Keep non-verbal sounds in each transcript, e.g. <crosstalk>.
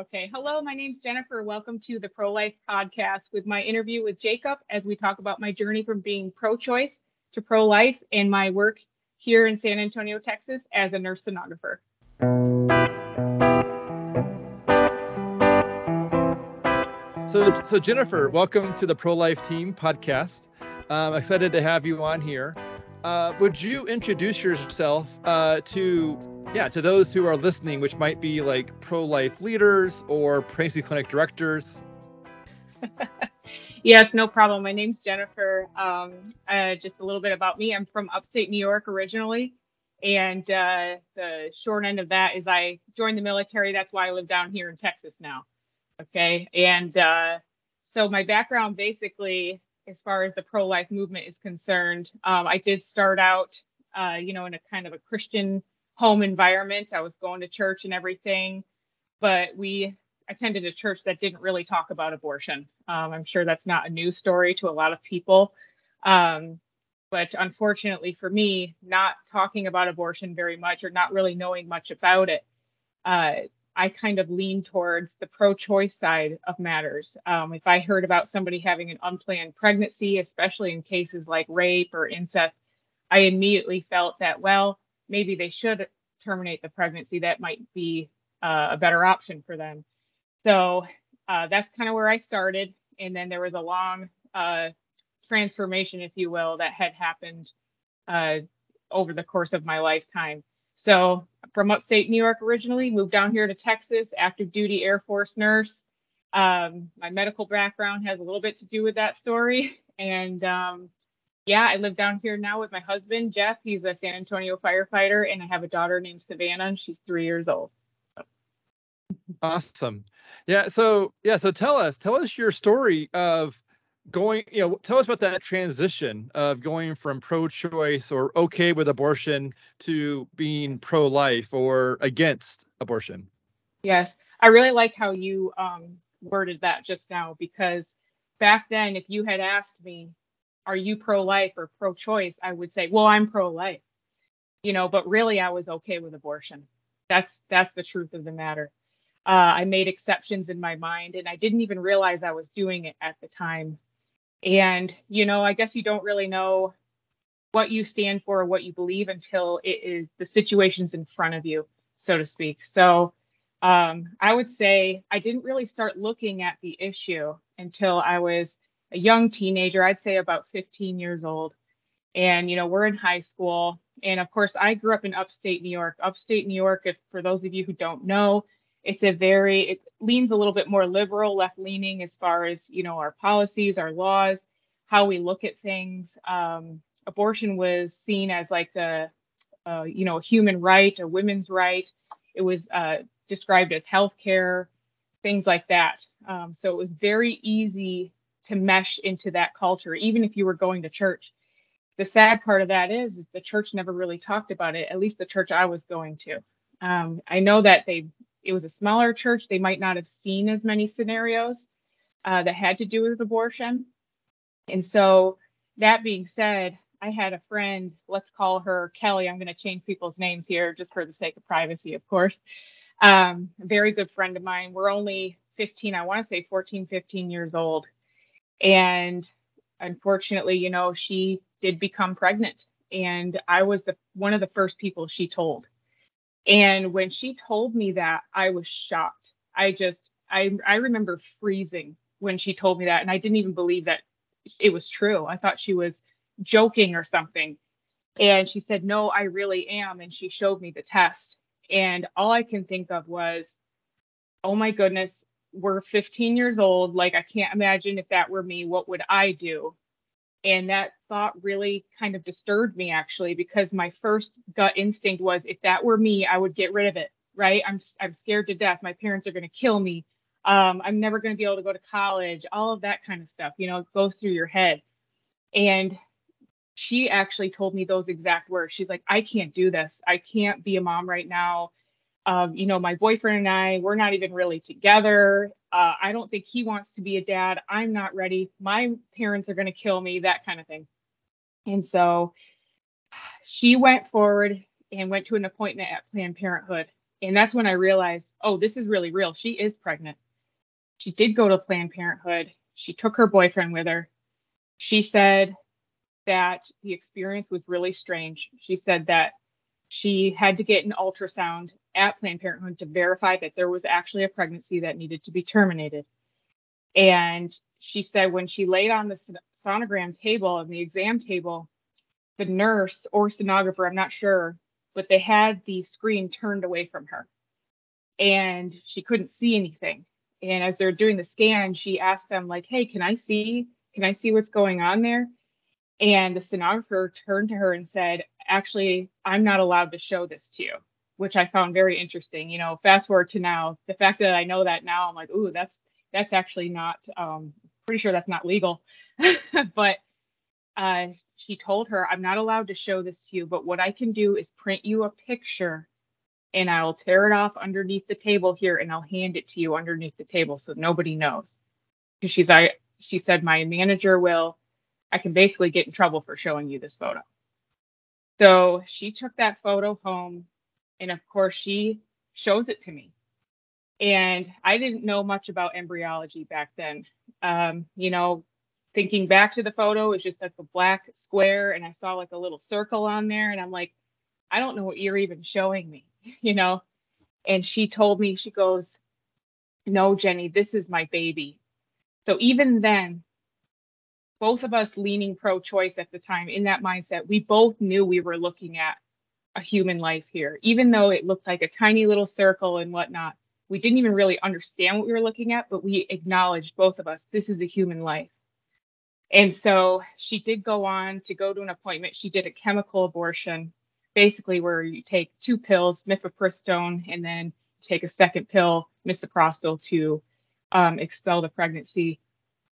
Okay. Hello, my name's Jennifer. Welcome to the Pro Life podcast with my interview with Jacob as we talk about my journey from being pro choice to pro life and my work here in San Antonio, Texas as a nurse sonographer. So, so Jennifer, welcome to the Pro Life Team podcast. I'm excited to have you on here. Uh, would you introduce yourself uh, to yeah to those who are listening, which might be like pro life leaders or pregnancy clinic directors? <laughs> yes, no problem. My name's Jennifer. Um, uh, just a little bit about me. I'm from upstate New York originally, and uh, the short end of that is I joined the military. That's why I live down here in Texas now. Okay, and uh, so my background basically as far as the pro life movement is concerned. Um, I did start out, uh, you know, in a kind of a Christian home environment. I was going to church and everything, but we attended a church that didn't really talk about abortion. Um, I'm sure that's not a news story to a lot of people. Um, but unfortunately for me, not talking about abortion very much or not really knowing much about it, uh, I kind of lean towards the pro choice side of matters. Um, if I heard about somebody having an unplanned pregnancy, especially in cases like rape or incest, I immediately felt that, well, maybe they should terminate the pregnancy. That might be uh, a better option for them. So uh, that's kind of where I started. And then there was a long uh, transformation, if you will, that had happened uh, over the course of my lifetime. So from upstate New York originally, moved down here to Texas, active duty Air Force nurse. Um, my medical background has a little bit to do with that story. <laughs> And um, yeah, I live down here now with my husband, Jeff. He's a San Antonio firefighter, and I have a daughter named Savannah, and she's three years old. Awesome. Yeah. So yeah. So tell us, tell us your story of going you know tell us about that transition of going from pro-choice or okay with abortion to being pro-life or against abortion. Yes i really like how you um, worded that just now because back then if you had asked me are you pro-life or pro-choice? I would say well i'm pro-life you know but really i was okay with abortion. That's that's the truth of the matter. Uh, i made exceptions in my mind and i didn't even realize i was doing it at the time and, you know, I guess you don't really know what you stand for or what you believe until it is the situations in front of you, so to speak. So um, I would say I didn't really start looking at the issue until I was a young teenager. I'd say about 15 years old. And, you know, we're in high school. And of course, I grew up in upstate New York. Upstate New York, if for those of you who don't know, it's a very it leans a little bit more liberal left leaning as far as you know our policies our laws how we look at things. Um, abortion was seen as like a, a, you know a human right a women's right. It was uh, described as health care things like that. Um, so it was very easy to mesh into that culture even if you were going to church. The sad part of that is, is the church never really talked about it at least the church i was going to. Um, i know that they it was a smaller church, they might not have seen as many scenarios uh, that had to do with abortion. And so, that being said, I had a friend, let's call her Kelly. I'm going to change people's names here just for the sake of privacy, of course. Um, a very good friend of mine. We're only 15, I want to say 14, 15 years old. And unfortunately, you know, she did become pregnant. And I was the one of the first people she told. And when she told me that, I was shocked. I just, I, I remember freezing when she told me that. And I didn't even believe that it was true. I thought she was joking or something. And she said, No, I really am. And she showed me the test. And all I can think of was, Oh my goodness, we're 15 years old. Like, I can't imagine if that were me, what would I do? And that thought really kind of disturbed me actually, because my first gut instinct was if that were me, I would get rid of it, right? I'm, I'm scared to death. My parents are going to kill me. Um, I'm never going to be able to go to college, all of that kind of stuff, you know, goes through your head. And she actually told me those exact words. She's like, I can't do this. I can't be a mom right now. Um, you know, my boyfriend and I, we're not even really together. Uh, I don't think he wants to be a dad. I'm not ready. My parents are going to kill me, that kind of thing. And so she went forward and went to an appointment at Planned Parenthood. And that's when I realized, oh, this is really real. She is pregnant. She did go to Planned Parenthood. She took her boyfriend with her. She said that the experience was really strange. She said that she had to get an ultrasound at Planned Parenthood to verify that there was actually a pregnancy that needed to be terminated. And she said when she laid on the sonogram table and the exam table, the nurse or sonographer, I'm not sure, but they had the screen turned away from her and she couldn't see anything. And as they're doing the scan, she asked them, like, hey, can I see? Can I see what's going on there? And the sonographer turned to her and said, actually, I'm not allowed to show this to you, which I found very interesting. You know, fast forward to now, the fact that I know that now, I'm like, ooh, that's that's actually not um pretty sure that's not legal. <laughs> but uh she told her, I'm not allowed to show this to you, but what I can do is print you a picture and I'll tear it off underneath the table here and I'll hand it to you underneath the table so nobody knows. Because she's I she said my manager will I can basically get in trouble for showing you this photo. So she took that photo home and of course she shows it to me. And I didn't know much about embryology back then. Um, you know, thinking back to the photo, it was just like a black square, and I saw like a little circle on there, and I'm like, I don't know what you're even showing me, <laughs> you know. And she told me, she goes, No, Jenny, this is my baby. So even then, both of us leaning pro choice at the time in that mindset, we both knew we were looking at a human life here, even though it looked like a tiny little circle and whatnot. We didn't even really understand what we were looking at, but we acknowledged both of us this is a human life. And so she did go on to go to an appointment. She did a chemical abortion, basically where you take two pills, mifepristone, and then take a second pill, misoprostol, to um, expel the pregnancy.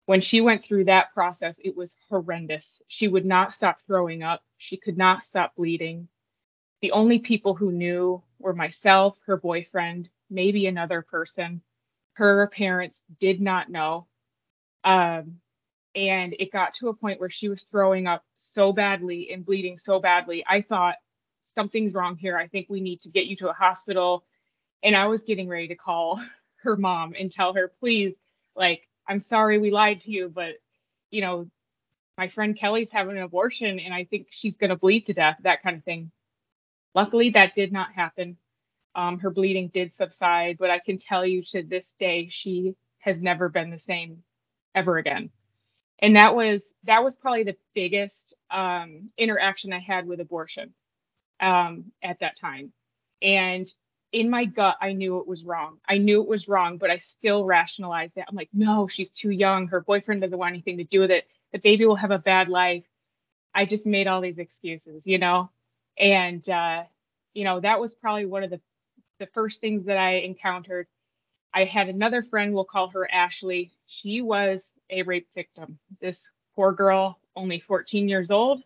When she went through that process, it was horrendous. She would not stop throwing up. She could not stop bleeding. The only people who knew were myself, her boyfriend, maybe another person. Her parents did not know. Um, and it got to a point where she was throwing up so badly and bleeding so badly. I thought something's wrong here. I think we need to get you to a hospital. And I was getting ready to call <laughs> her mom and tell her, please, like, I'm sorry we lied to you, but you know, my friend Kelly's having an abortion and I think she's going to bleed to death, that kind of thing. Luckily, that did not happen. Um, her bleeding did subside, but I can tell you to this day, she has never been the same ever again and that was that was probably the biggest um, interaction I had with abortion um, at that time. And in my gut, I knew it was wrong. I knew it was wrong, but I still rationalized it. I'm like, no, she's too young. Her boyfriend doesn't want anything to do with it. The baby will have a bad life. I just made all these excuses, you know, and uh, you know that was probably one of the the first things that I encountered. I had another friend, we'll call her Ashley. She was a rape victim. This poor girl, only 14 years old,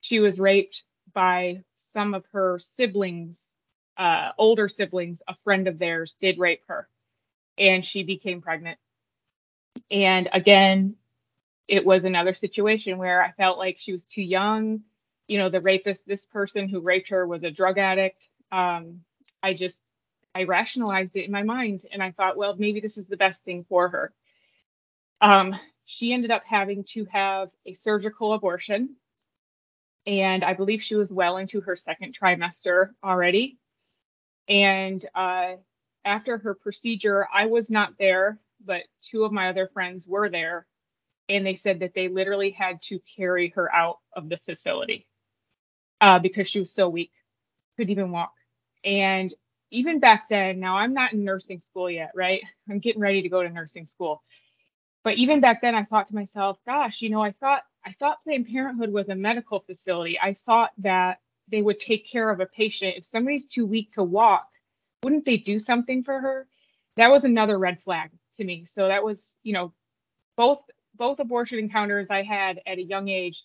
she was raped by some of her siblings, uh, older siblings. A friend of theirs did rape her, and she became pregnant. And again, it was another situation where I felt like she was too young. You know, the rapist, this person who raped her was a drug addict. Um, I just, I rationalized it in my mind and I thought, well, maybe this is the best thing for her. Um, she ended up having to have a surgical abortion. And I believe she was well into her second trimester already. And uh, after her procedure, I was not there, but two of my other friends were there. And they said that they literally had to carry her out of the facility uh, because she was so weak, couldn't even walk. And even back then, now I'm not in nursing school yet, right? <laughs> I'm getting ready to go to nursing school. But even back then i thought to myself gosh you know i thought i thought planned parenthood was a medical facility. I thought that they would take care of a patient. If somebody's too weak to walk wouldn't they do something for her? That was another red flag to me. So that was you know both both abortion encounters i had at a young age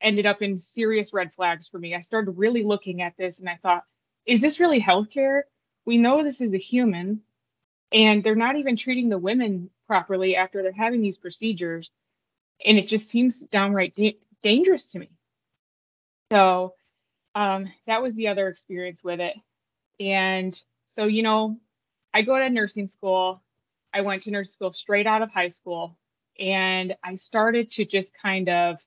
ended up in serious red flags for me. I started really looking at this and i thought is this really healthcare? We know this is a human and they're not even treating the women properly after they're having these procedures. And it just seems downright da- dangerous to me. So um, that was the other experience with it. And So, you know, I go to nursing school. I went to nursing school straight out of high school, and I started to just kind of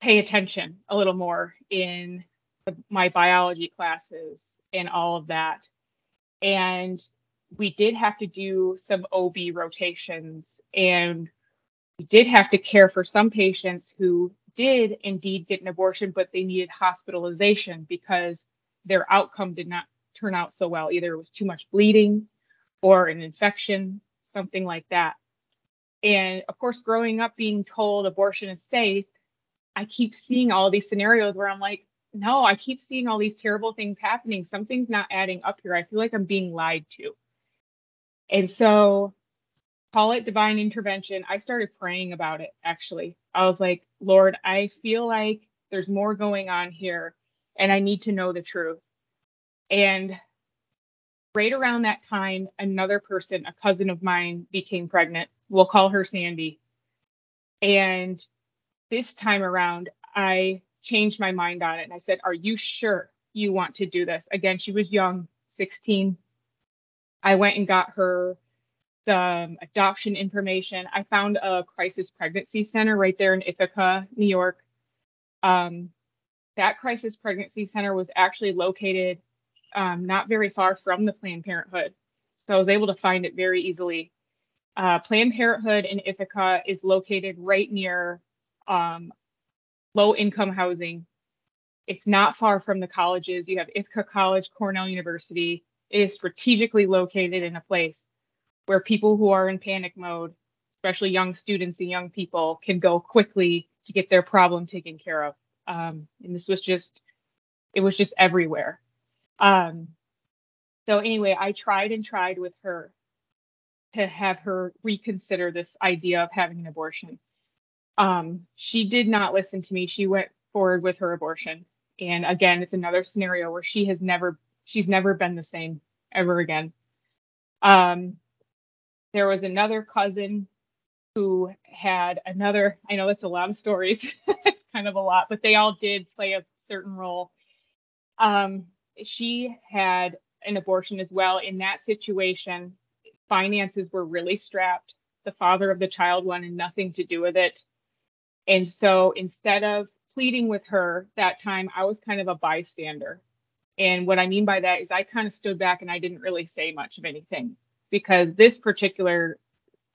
pay attention a little more in the, my biology classes and all of that. And we did have to do some OB rotations, and we did have to care for some patients who did indeed get an abortion, but they needed hospitalization because their outcome did not turn out so well. Either it was too much bleeding or an infection, something like that. And of course, growing up being told abortion is safe, I keep seeing all these scenarios where I'm like, no, I keep seeing all these terrible things happening. Something's not adding up here. I feel like I'm being lied to. And so, call it divine intervention. I started praying about it actually. I was like, Lord, I feel like there's more going on here and I need to know the truth. And right around that time, another person, a cousin of mine, became pregnant. We'll call her Sandy. And this time around, I changed my mind on it and I said, Are you sure you want to do this? Again, she was young, 16. I went and got her the adoption information. I found a crisis pregnancy center right there in Ithaca, New York. Um, that crisis pregnancy center was actually located um, not very far from the Planned Parenthood. So I was able to find it very easily. Uh, Planned Parenthood in Ithaca is located right near um, low income housing. It's not far from the colleges. You have Ithaca College, Cornell University. It is strategically located in a place where people who are in panic mode, especially young students and young people, can go quickly to get their problem taken care of. Um, and this was just, it was just everywhere. Um, so anyway, I tried and tried with her to have her reconsider this idea of having an abortion. Um, she did not listen to me. She went forward with her abortion. And again, it's another scenario where she has never, she's never been the same ever again. Um, there was another cousin who had another, I know it's a lot of stories, <laughs> it's kind of a lot, but they all did play a certain role. Um, she had an abortion as well. In that situation, finances were really strapped. The father of the child wanted nothing to do with it. And so instead of pleading with her that time, I was kind of a bystander. And what I mean by that is I kind of stood back and I didn't really say much of anything because this particular,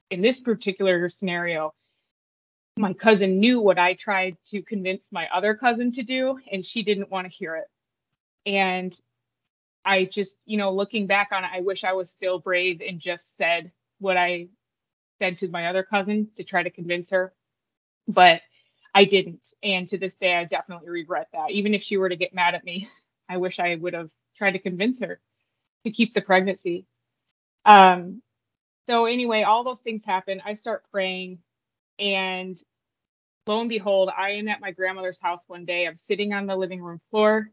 in this particular scenario, my cousin knew what I tried to convince my other cousin to do, and she didn't want to hear it. And I just, you know, looking back on it, I wish I was still brave and just said what I said to my other cousin to try to convince her. But I didn't. And to this day, I definitely regret that. Even if she were to get mad at me, <laughs> I wish I would have tried to convince her to keep the pregnancy. Um, so, anyway, all those things happen. I start praying, and lo and behold, I am at my grandmother's house one day. I'm sitting on the living room floor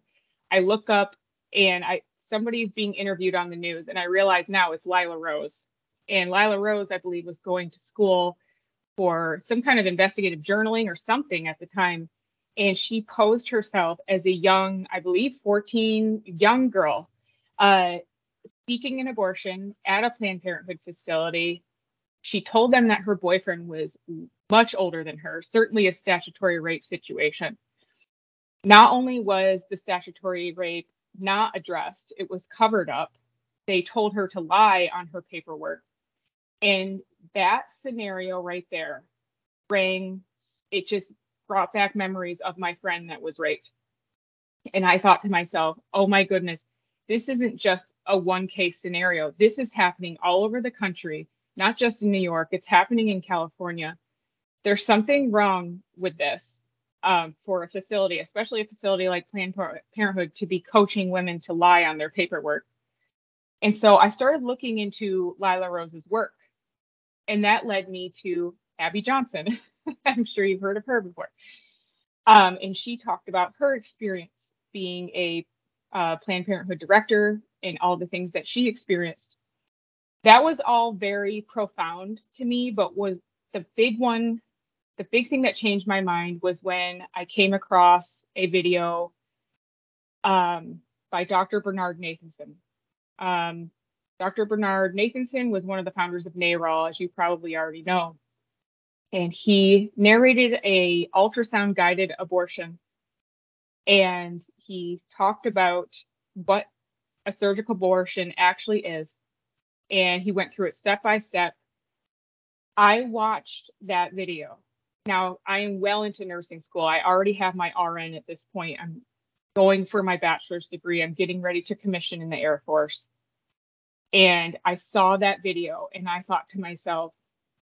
I look up and I somebody's being interviewed on the news, and I realize now it's Lila Rose. And Lila Rose, I believe, was going to school for some kind of investigative journaling or something at the time. And she posed herself as a young, I believe, 14 young girl uh, seeking an abortion at a Planned Parenthood facility. She told them that her boyfriend was much older than her, certainly a statutory rape situation. Not only was the statutory rape not addressed, it was covered up. They told her to lie on her paperwork. And that scenario right there rang, it just brought back memories of my friend that was raped. And I thought to myself, oh my goodness, this isn't just a one case scenario. This is happening all over the country, not just in New York, it's happening in California. There's something wrong with this um, for a facility, especially a facility like Planned Parenthood, to be coaching women to lie on their paperwork. And so I started looking into Lila Rose's work, and that led me to Abby Johnson. <laughs> I'm sure you've heard of her before. Um, and she talked about her experience being a uh, Planned Parenthood director and all the things that she experienced. That was all very profound to me, but was the big one the big thing that changed my mind was when I came across a video um, by Dr. Bernard Nathanson. Um, Dr. Bernard Nathanson was one of the founders of NARAL, as you probably already know. And he narrated a ultrasound guided abortion. And he talked about what a surgical abortion actually is. And he went through it step by step. I watched that video. Now, I am well into nursing school. I already have my RN at this point. I'm going for my bachelor's degree. I'm getting ready to commission in the Air Force. And I saw that video and I thought to myself,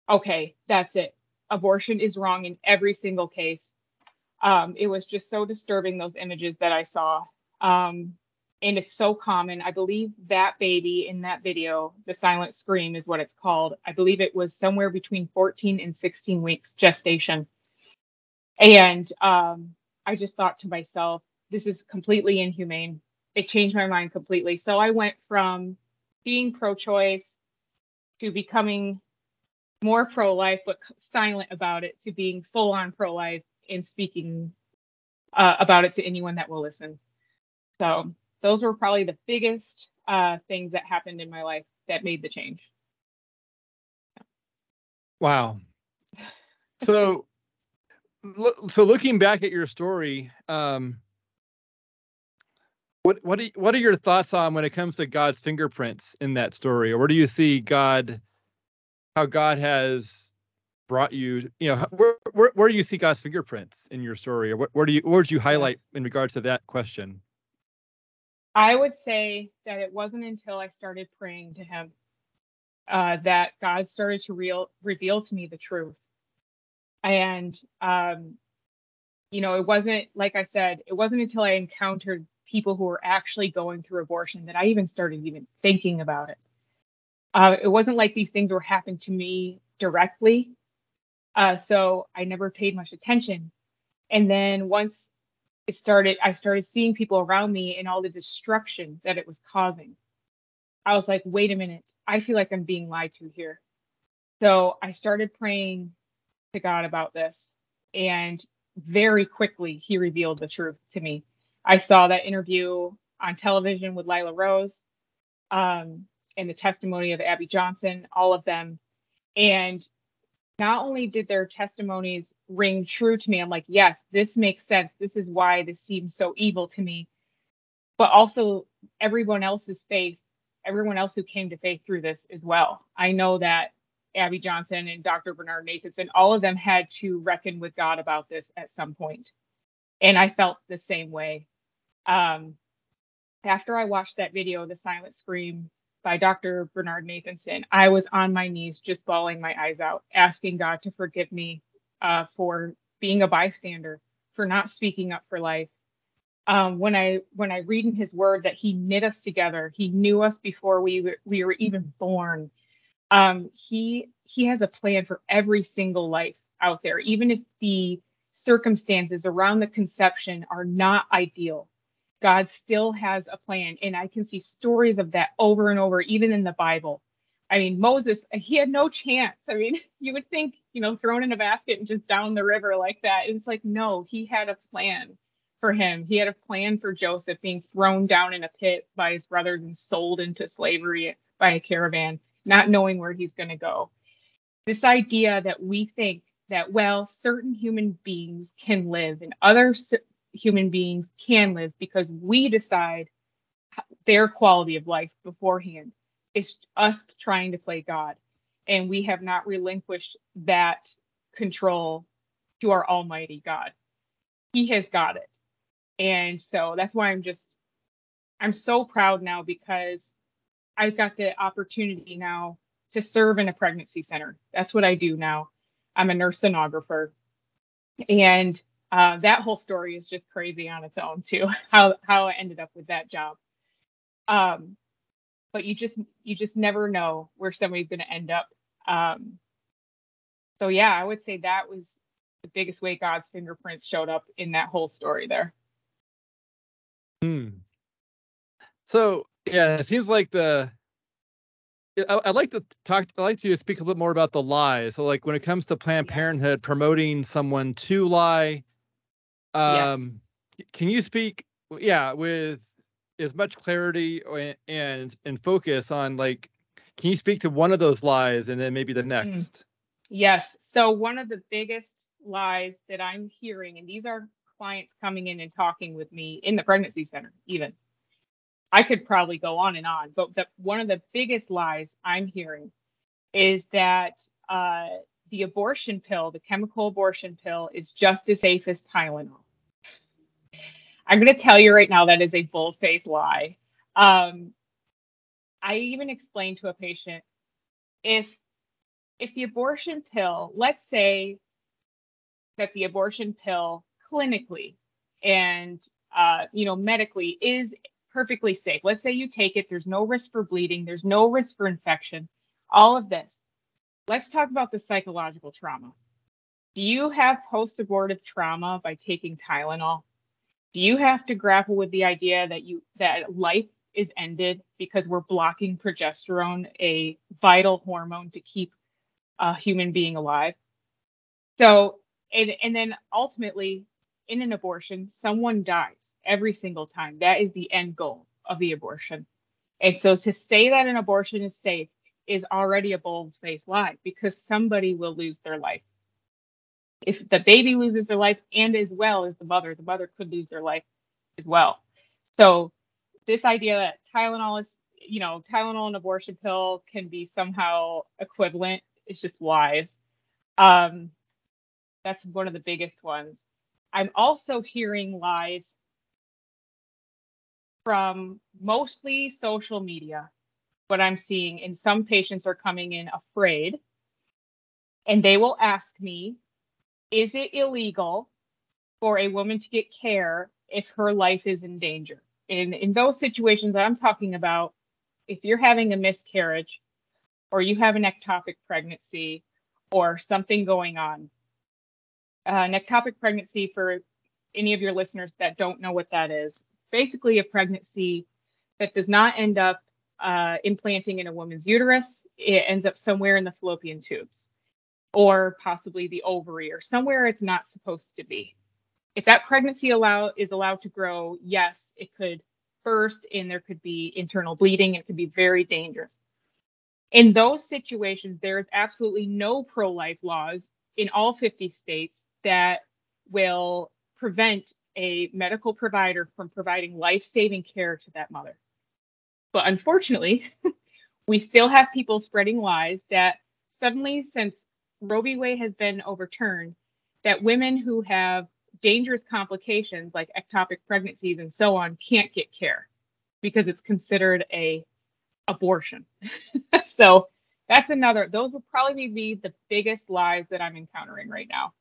okay, that's it. Abortion is wrong in every single case. Um, it was just so disturbing, those images that I saw. Um, and it's so common. I believe that baby in that video, the silent scream is what it's called. I believe it was somewhere between 14 and 16 weeks gestation. And um, I just thought to myself, this is completely inhumane. It changed my mind completely. So I went from being pro choice to becoming more pro life, but silent about it, to being full on pro life and speaking uh, about it to anyone that will listen. So those were probably the biggest uh, things that happened in my life that made the change. Wow. So, <laughs> so looking back at your story, um, what what you, what are your thoughts on when it comes to God's fingerprints in that story, or where do you see God, how God has brought you, you know, where where, where do you see God's fingerprints in your story, or where, where do you where would you highlight in regards to that question? I would say that it wasn't until I started praying to Him uh, that God started to real, reveal to me the truth, and um, you know, it wasn't like I said, it wasn't until I encountered people who were actually going through abortion that I even started even thinking about it. Uh, it wasn't like these things were happening to me directly. Uh, so I never paid much attention. And then once it started, I started seeing people around me and all the destruction that it was causing. I was like, wait a minute, I feel like I'm being lied to here. So I started praying to God about this. And very quickly, he revealed the truth to me. I saw that interview on television with Lila Rose um, and the testimony of Abby Johnson, all of them. And not only did their testimonies ring true to me, I'm like, yes, this makes sense. This is why this seems so evil to me. But also everyone else's faith, everyone else who came to faith through this as well. I know that Abby Johnson and Dr. Bernard Nathanson, all of them had to reckon with God about this at some point. And I felt the same way. Um, after I watched that video, The Silent Scream by Dr. Bernard Nathanson, I was on my knees just bawling my eyes out, asking God to forgive me uh, for being a bystander, for not speaking up for life. Um, when I when I read in His Word that He knit us together, He knew us before we were, we were even born. Um, he He has a plan for every single life out there, even if the circumstances around the conception are not ideal. God still has a plan. And I can see stories of that over and over, even in the Bible. I mean, Moses, he had no chance. I mean, <laughs> you would think, you know, thrown in a basket and just down the river like that. And It's like, no, he had a plan for him. He had a plan for Joseph being thrown down in a pit by his brothers and sold into slavery by a caravan, not knowing where he's going to go. This idea that we think that, well, certain human beings can live and other human beings can live because we decide their quality of life beforehand. It's us trying to play God. And we have not relinquished that control to our Almighty God. He has got it. And so that's why I'm just, I'm so proud now because I've got the opportunity now to serve in a pregnancy center. That's what I do now. I'm a nurse sonographer. And uh, that whole story is just crazy on its own too. <laughs> How how I ended up with that job. Um, but you just you just never know where somebody's going to end up. Um, so yeah, I would say that was the biggest way God's fingerprints showed up in that whole story there. Hmm. So yeah, it seems like the I, would like to talk. I'd like to speak a little more about the lie. So, like when it comes to Planned yes. Parenthood promoting someone to lie, um, yes. can you speak? Yeah, with as much clarity and and focus on like can you speak to one of those lies and then maybe the mm. next yes so one of the biggest lies that i'm hearing and these are clients coming in and talking with me in the pregnancy center even i could probably go on and on but the, one of the biggest lies i'm hearing is that uh, the abortion pill the chemical abortion pill is just as safe as tylenol I'm going to tell you right now that is a bold faced lie. Um, I even explained to a patient if if the abortion pill, let's say that the abortion pill clinically and uh, you know medically is perfectly safe. Let's say you take it, there's no risk for bleeding, there's no risk for infection, all of this. Let's talk about the psychological trauma. Do you have post abortive trauma by taking Tylenol? Do you have to grapple with the idea that you that life is ended because we're blocking progesterone, a vital hormone to keep a human being alive? So, and, and then ultimately, in an abortion, someone dies every single time. That is the end goal of the abortion. And so to say that an abortion is safe is already a bold faced lie because somebody will lose their life if the baby loses their life and as well as the mother, the mother could lose their life as well. So this idea that Tylenol is, you know, Tylenol and abortion pill can be somehow equivalent is just wise. Um, that's one of the biggest ones. I'm also hearing lies from mostly social media. What I'm seeing, and some patients are coming in afraid, and they will ask me, is it illegal for a woman to get care if her life is in danger? In in those situations that I'm talking about, if you're having a miscarriage or you have an ectopic pregnancy or something going on, uh, an ectopic pregnancy for any of your listeners that don't know what that is, it's basically a pregnancy that does not end up uh, implanting in a woman's uterus. It ends up somewhere in the fallopian tubes or possibly the ovary or somewhere it's not supposed to be. If that pregnancy allow is allowed to grow, yes, it could burst and there could be internal bleeding. It could be very dangerous. In those situations, there is absolutely no pro life laws in all 50 states that will prevent a medical provider from providing life saving care to that mother. But unfortunately, <laughs> we still have people spreading lies that suddenly, since Roe v. Wade has been overturned, that women who have dangerous complications like ectopic pregnancies and so on can't get care because it's considered a abortion. <laughs> so that's another those will probably be the biggest lies that I'm encountering right now.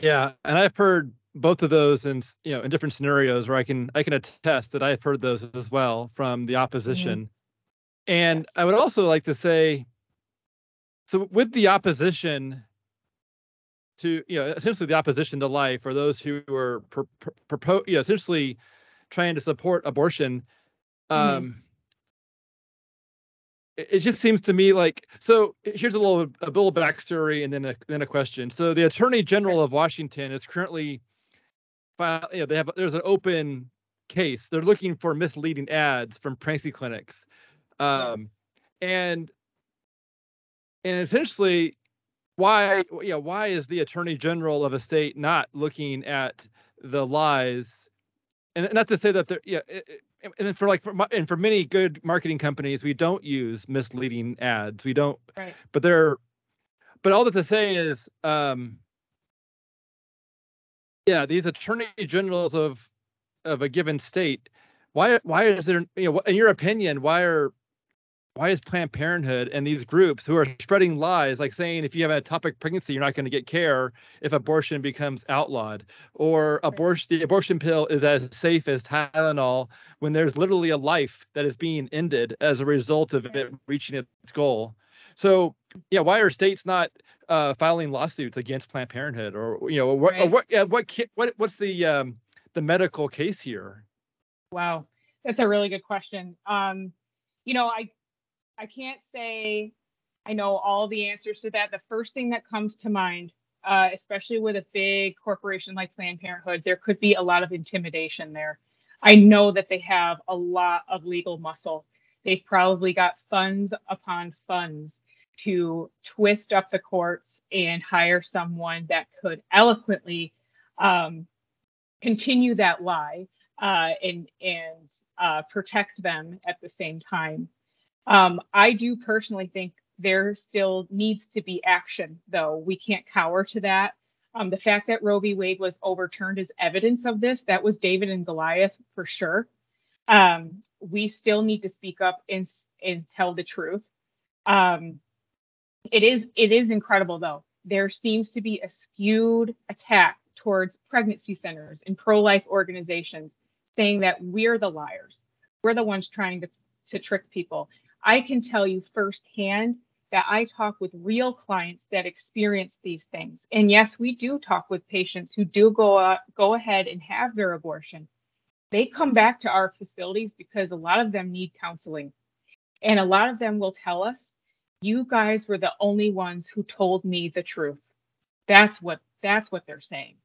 Yeah, and I've heard both of those in you know in different scenarios where I can I can attest that I've heard those as well from the opposition. Mm-hmm. And. I would also like to say so with the opposition to you know essentially the opposition to life or those who are propose you know essentially trying to support abortion mm-hmm. um mm-hmm. it, it, just seems to me like so here's a little a little backstory and then a then a question so the attorney general of washington is currently file you know they have there's an open case they're looking for misleading ads from pregnancy clinics um and and essentially why you know why is the attorney general of a state not looking at the lies and not to say that they're yeah and for like for and for many good marketing companies we don't use misleading ads we don't right. but they're but all that to say is um yeah these attorney generals of of a given state why why is there you know in your opinion why are why is Planned Parenthood and these groups who are spreading lies, like saying if you have a ectopic pregnancy, you're not going to get care if abortion becomes outlawed, or abortion the abortion pill is as safe as Tylenol when there's literally a life that is being ended as a result of it reaching its goal. So yeah, why are states not uh, filing lawsuits against Planned Parenthood, or you know, what, right. what, yeah, what, what, what's the um, the medical case here? Wow, that's a really good question. Um, you know, I I can't say I know all the answers to that. The first thing that comes to mind, uh, especially with a big corporation like Planned Parenthood, there could be a lot of intimidation there. I know that they have a lot of legal muscle. They've probably got funds upon funds to twist up the courts and hire someone that could eloquently um, continue that lie uh, and and uh, protect them at the same time. Um, I do personally think there still needs to be action, though. We can't cower to that. Um, the fact that Roe v. Wade was overturned is evidence of this. That was David and Goliath for sure. Um, we still need to speak up and, and tell the truth. Um, it is it is incredible though. There seems to be a skewed attack towards pregnancy centers and pro-life organizations saying that we're the liars. We're the ones trying to, to trick people. I can tell you firsthand that I talk with real clients that experience these things. And yes, we do talk with patients who do go uh, go ahead and have their abortion. They come back to our facilities because a lot of them need counseling. And a lot of them will tell us, "You guys were the only ones who told me the truth." That's what that's what they're saying.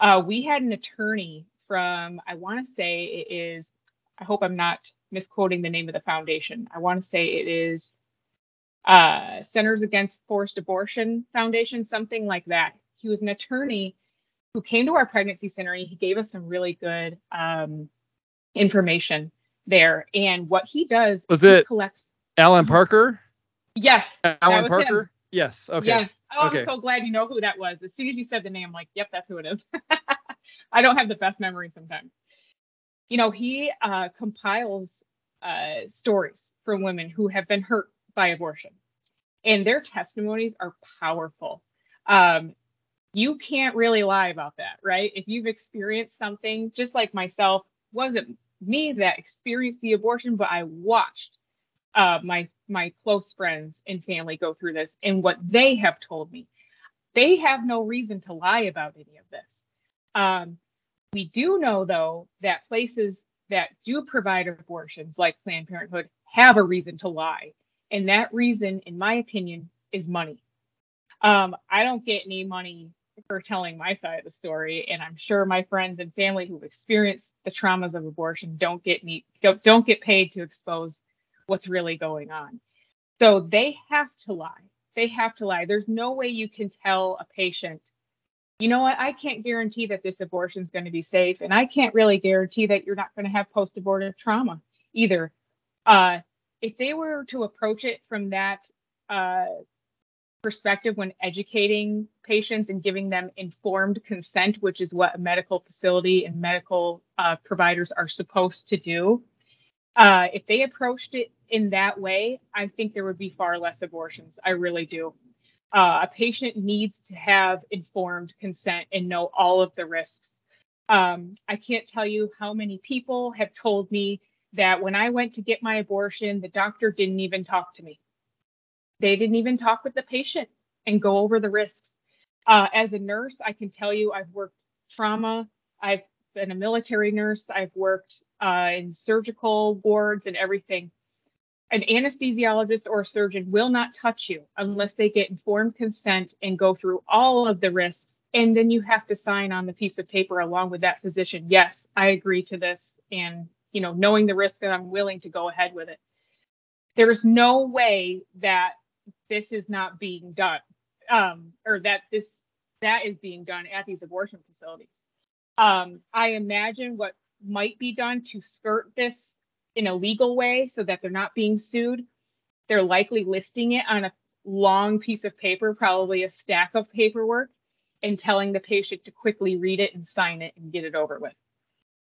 Uh, we had an attorney from I want to say it is I hope I'm not misquoting the name of the foundation. I want to say it is uh, Centers Against Forced Abortion Foundation, something like that. He was an attorney who came to our pregnancy center and he gave us some really good um, information there. And what he does was he it collects Allan Parker? Yes. Allan Parker? Him. Yes. Okay. Yes. Oh, okay. I'm so glad you know who that was. As soon as you said the name, I'm like, yep, that's who it is. <laughs> I don't have the best memory sometimes. You know, he uh, compiles uh, stories from women who have been hurt by abortion. And their testimonies are powerful. Um, you can't really lie about that, right? If you've experienced something, just like myself, wasn't me that experienced the abortion, but I watched uh, my my close friends and family go through this, and what they have told me, they have no reason to lie about any of this. Um, we do know, though, that places that do provide abortions, like Planned Parenthood, have a reason to lie. And that reason, in my opinion, is money. Um, I don't get any money for telling my side of the story, and I'm sure my friends and family who've experienced the traumas of abortion don't get me don't, don't get paid to expose what's really going on. So they have to lie. They have to lie. There's no way you can tell a patient, you know what, I can't guarantee that this abortion is going to be safe, and I can't really guarantee that you're not going to have post-abortive trauma either. Uh, if they were to approach it from that uh, perspective when educating patients and giving them informed consent, which is what a medical facility and medical uh, providers are supposed to do, uh, if they approached it in that way, I think there would be far less abortions. I really do. Uh, a patient needs to have informed consent and know all of the risks. Um, I can't tell you how many people have told me that when I went to get my abortion, the doctor didn't even talk to me. They didn't even talk with the patient and go over the risks. Uh, as a nurse, I can tell you I've worked trauma, I've been a military nurse, I've worked uh, in surgical wards and everything. An anesthesiologist or surgeon will not touch you unless they get informed consent and go through all of the risks. And then you have to sign on the piece of paper along with that physician. Yes, I agree to this. And you know, knowing the risk that I'm willing to go ahead with it. There's no way that this is not being done, um, or that this that is being done at these abortion facilities. Um, I imagine what might be done to skirt this in a legal way so that they're not being sued. They're likely listing it on a long piece of paper, probably a stack of paperwork, and telling the patient to quickly read it and sign it and get it over with.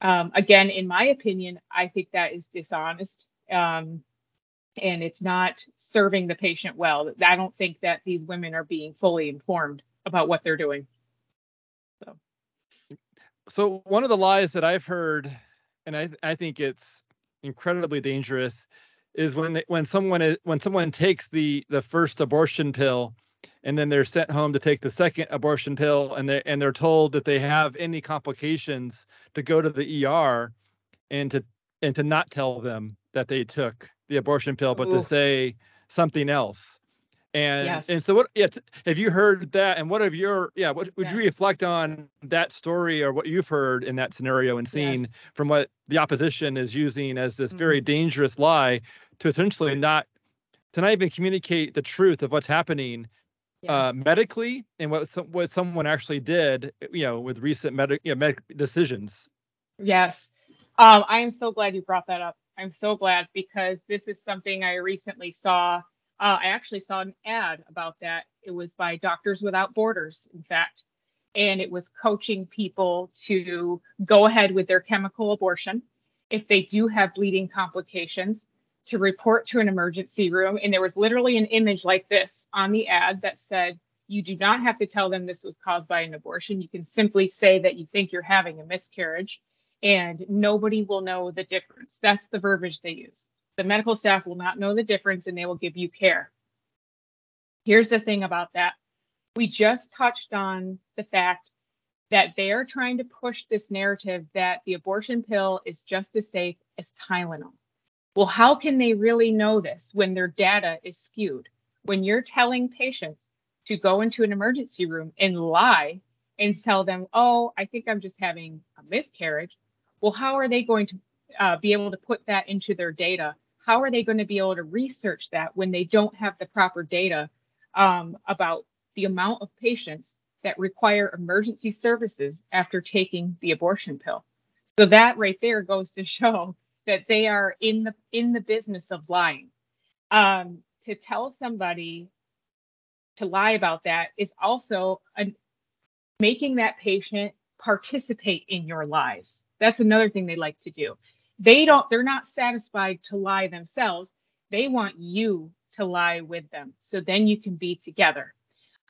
Um, again, in my opinion, I think that is dishonest um, and it's not serving the patient well. I don't think that these women are being fully informed about what they're doing. So, so one of the lies that I've heard, and I I think it's incredibly dangerous, is when they, when someone is, when someone takes the the first abortion pill and then they're sent home to take the second abortion pill and they and they're told that they have any complications to go to the ER and to and to not tell them that they took the abortion pill but Ooh. to say something else And Yes. and so what? Yeah, have you heard that? And what have your yeah? What would you reflect on that story or what you've heard in that scenario and seen Yes. from what the opposition is using as this Mm-hmm. very dangerous lie to essentially not to not even communicate the truth of what's happening Yeah. uh, medically and what some, what someone actually did, you know, with recent medic you know, medic decisions. Yes. Um, I am so glad you brought that up. I'm so glad because this is something I recently saw. Uh, I actually saw an ad about that. It was by Doctors Without Borders, in fact, and it was coaching people to go ahead with their chemical abortion if they do have bleeding complications to report to an emergency room. And there was literally an image like this on the ad that said, you do not have to tell them this was caused by an abortion. You can simply say that you think you're having a miscarriage and nobody will know the difference. That's the verbiage they use. The medical staff will not know the difference and they will give you care. Here's the thing about that we just touched on the fact that they are trying to push this narrative that the abortion pill is just as safe as Tylenol. Well, how can they really know this when their data is skewed? When you're telling patients to go into an emergency room and lie and tell them, oh, I think I'm just having a miscarriage. Well, how are they going to uh, be able to put that into their data? How are they going to be able to research that when they don't have the proper data um, about the amount of patients that require emergency services after taking the abortion pill? So that right there goes to show that they are in the in the business of lying. Um, to tell somebody to lie about that is also a, making that patient participate in your lies. That's another thing they like to do. They don't, they're not satisfied to lie themselves. They want you to lie with them. So then you can be together.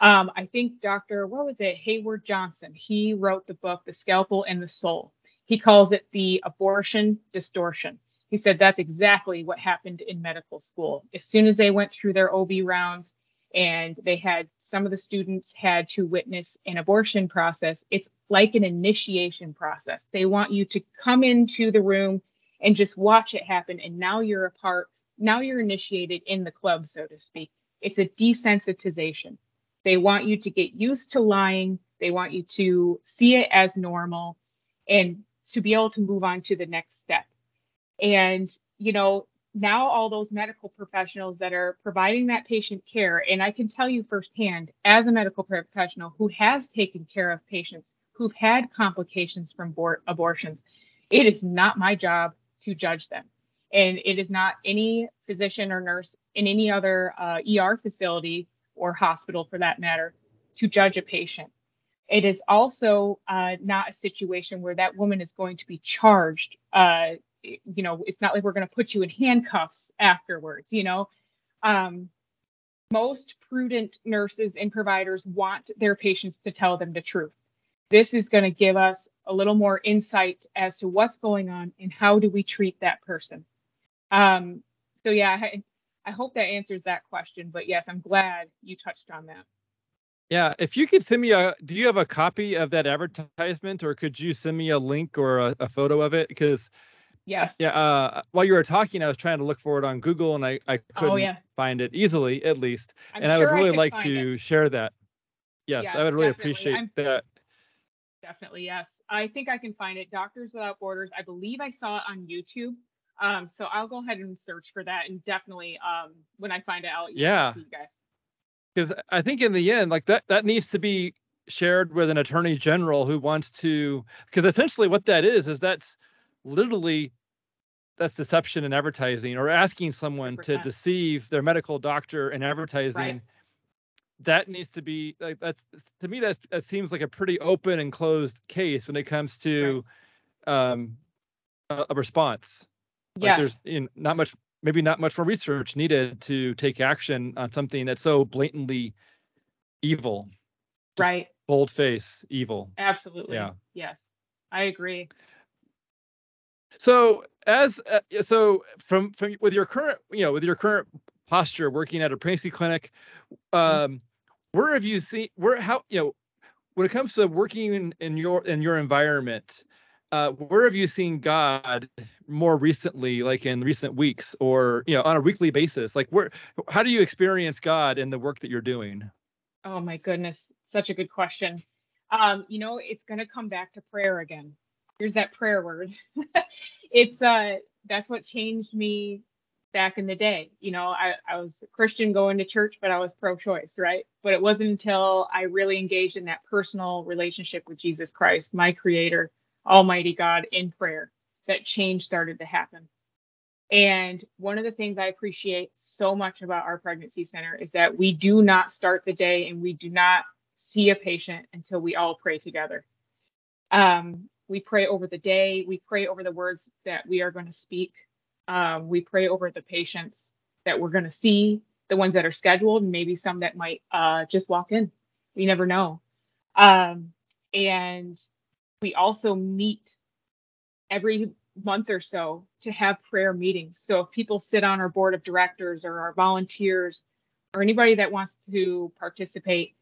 Um, I think Dr. What was it? Hayward Johnson. He wrote the book, The Scalpel and the Soul. He calls it the abortion distortion. He said that's exactly what happened in medical school. As soon as they went through their OB rounds, and they had some of the students had to witness an abortion process it's like an initiation process they want you to come into the room and just watch it happen. And now you're a part now you're initiated in the club so to speak. It's a desensitization. They want you to get used to lying. They want you to see it as normal and to be able to move on to the next step. And you know now all those medical professionals that are providing that patient care and i can tell you firsthand as a medical professional who has taken care of patients who've had complications from abor- abortions it is not my job to judge them. And it is not any physician or nurse in any other uh, er facility or hospital for that matter to judge a patient. It is also uh, not a situation where that woman is going to be charged uh, you know it's not like we're going to put you in handcuffs afterwards you know? Um, most prudent nurses and providers want their patients to tell them the truth this is going to give us a little more insight as to what's going on and how do we treat that person um, so yeah I, I hope that answers that question but yes i'm glad you touched on that Yeah, if you could send me a, do you have a copy of that advertisement, or could you send me a link or a, a photo of it? Because yes yeah, uh, while you were talking, I was trying to look for it on Google, and I I couldn't oh yeah find it easily, at least. I'm and I would really can like to it. share that. Yes, Yes, I would really definitely. appreciate I'm- that. Definitely, yes. I think I can find it. Doctors Without Borders. I believe I saw it on YouTube. Um, so I'll go ahead and search for that, and definitely, um, when I find it, I'll Yeah. to you guys. because I think in the end, like that, that needs to be shared with an attorney general who wants to, because essentially what that is is that's literally that's deception in advertising or asking someone to 100%. deceive their medical doctor in advertising. That needs to be like that's to me that that seems like a pretty open and closed case when it comes to um a, a response. Like Yes. there's you know, not much maybe not much more research needed to take action on something that's so blatantly evil, Right. bold face evil. Absolutely. Yeah. Yes. I agree. So as uh, so from from with your current you know with your current posture working at a pregnancy clinic, um, where have you seen where how you know when it comes to working in, in your in your environment, uh, where have you seen God more recently, like in recent weeks, or you know, on a weekly basis? Like, where, how do you experience God in the work that you're doing? Oh my goodness, such a good question. Um, you know, it's going to come back to prayer again. Here's that prayer word. <laughs> it's uh, that's what changed me back in the day. You know, I, I was a Christian going to church, but I was pro choice, right? But it wasn't until I really engaged in that personal relationship with Jesus Christ, my creator, Almighty God, in prayer, that change started to happen. And one of the things I appreciate so much about our pregnancy center is that we do not start the day and we do not see a patient until we all pray together. Um, we pray over the day, we pray over the words that we are going to speak, um, we pray over the patients that we're going to see, the ones that are scheduled, and maybe some that might uh, just walk in. We never know. Um, and we also meet every month or so to have prayer meetings. So if people sit on our board of directors or our volunteers or anybody that wants to participate,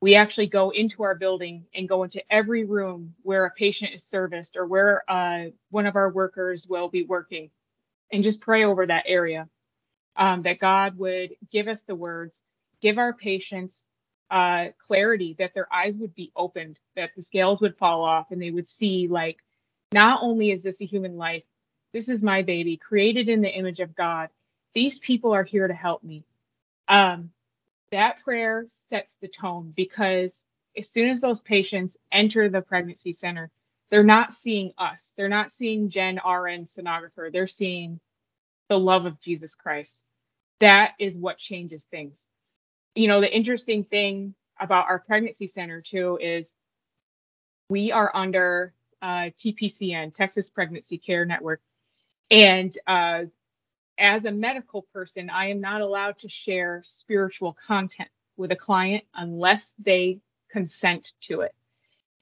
we actually go into our building and go into every room where a patient is serviced or where uh, one of our workers will be working and just pray over that area um, that God would give us the words, give our patients uh, clarity, that their eyes would be opened, that the scales would fall off, and they would see, like, not only is this a human life, this is my baby, created in the image of God. These people are here to help me. Um, that prayer sets the tone because as soon as those patients enter the pregnancy center, they're not seeing us. They're not seeing Jen RN sonographer. They're seeing the love of Jesus Christ. That is what changes things. You know, the interesting thing about our pregnancy center too is we are under uh, TPCN, Texas Pregnancy Care Network. And uh, as a medical person, I am not allowed to share spiritual content with a client unless they consent to it.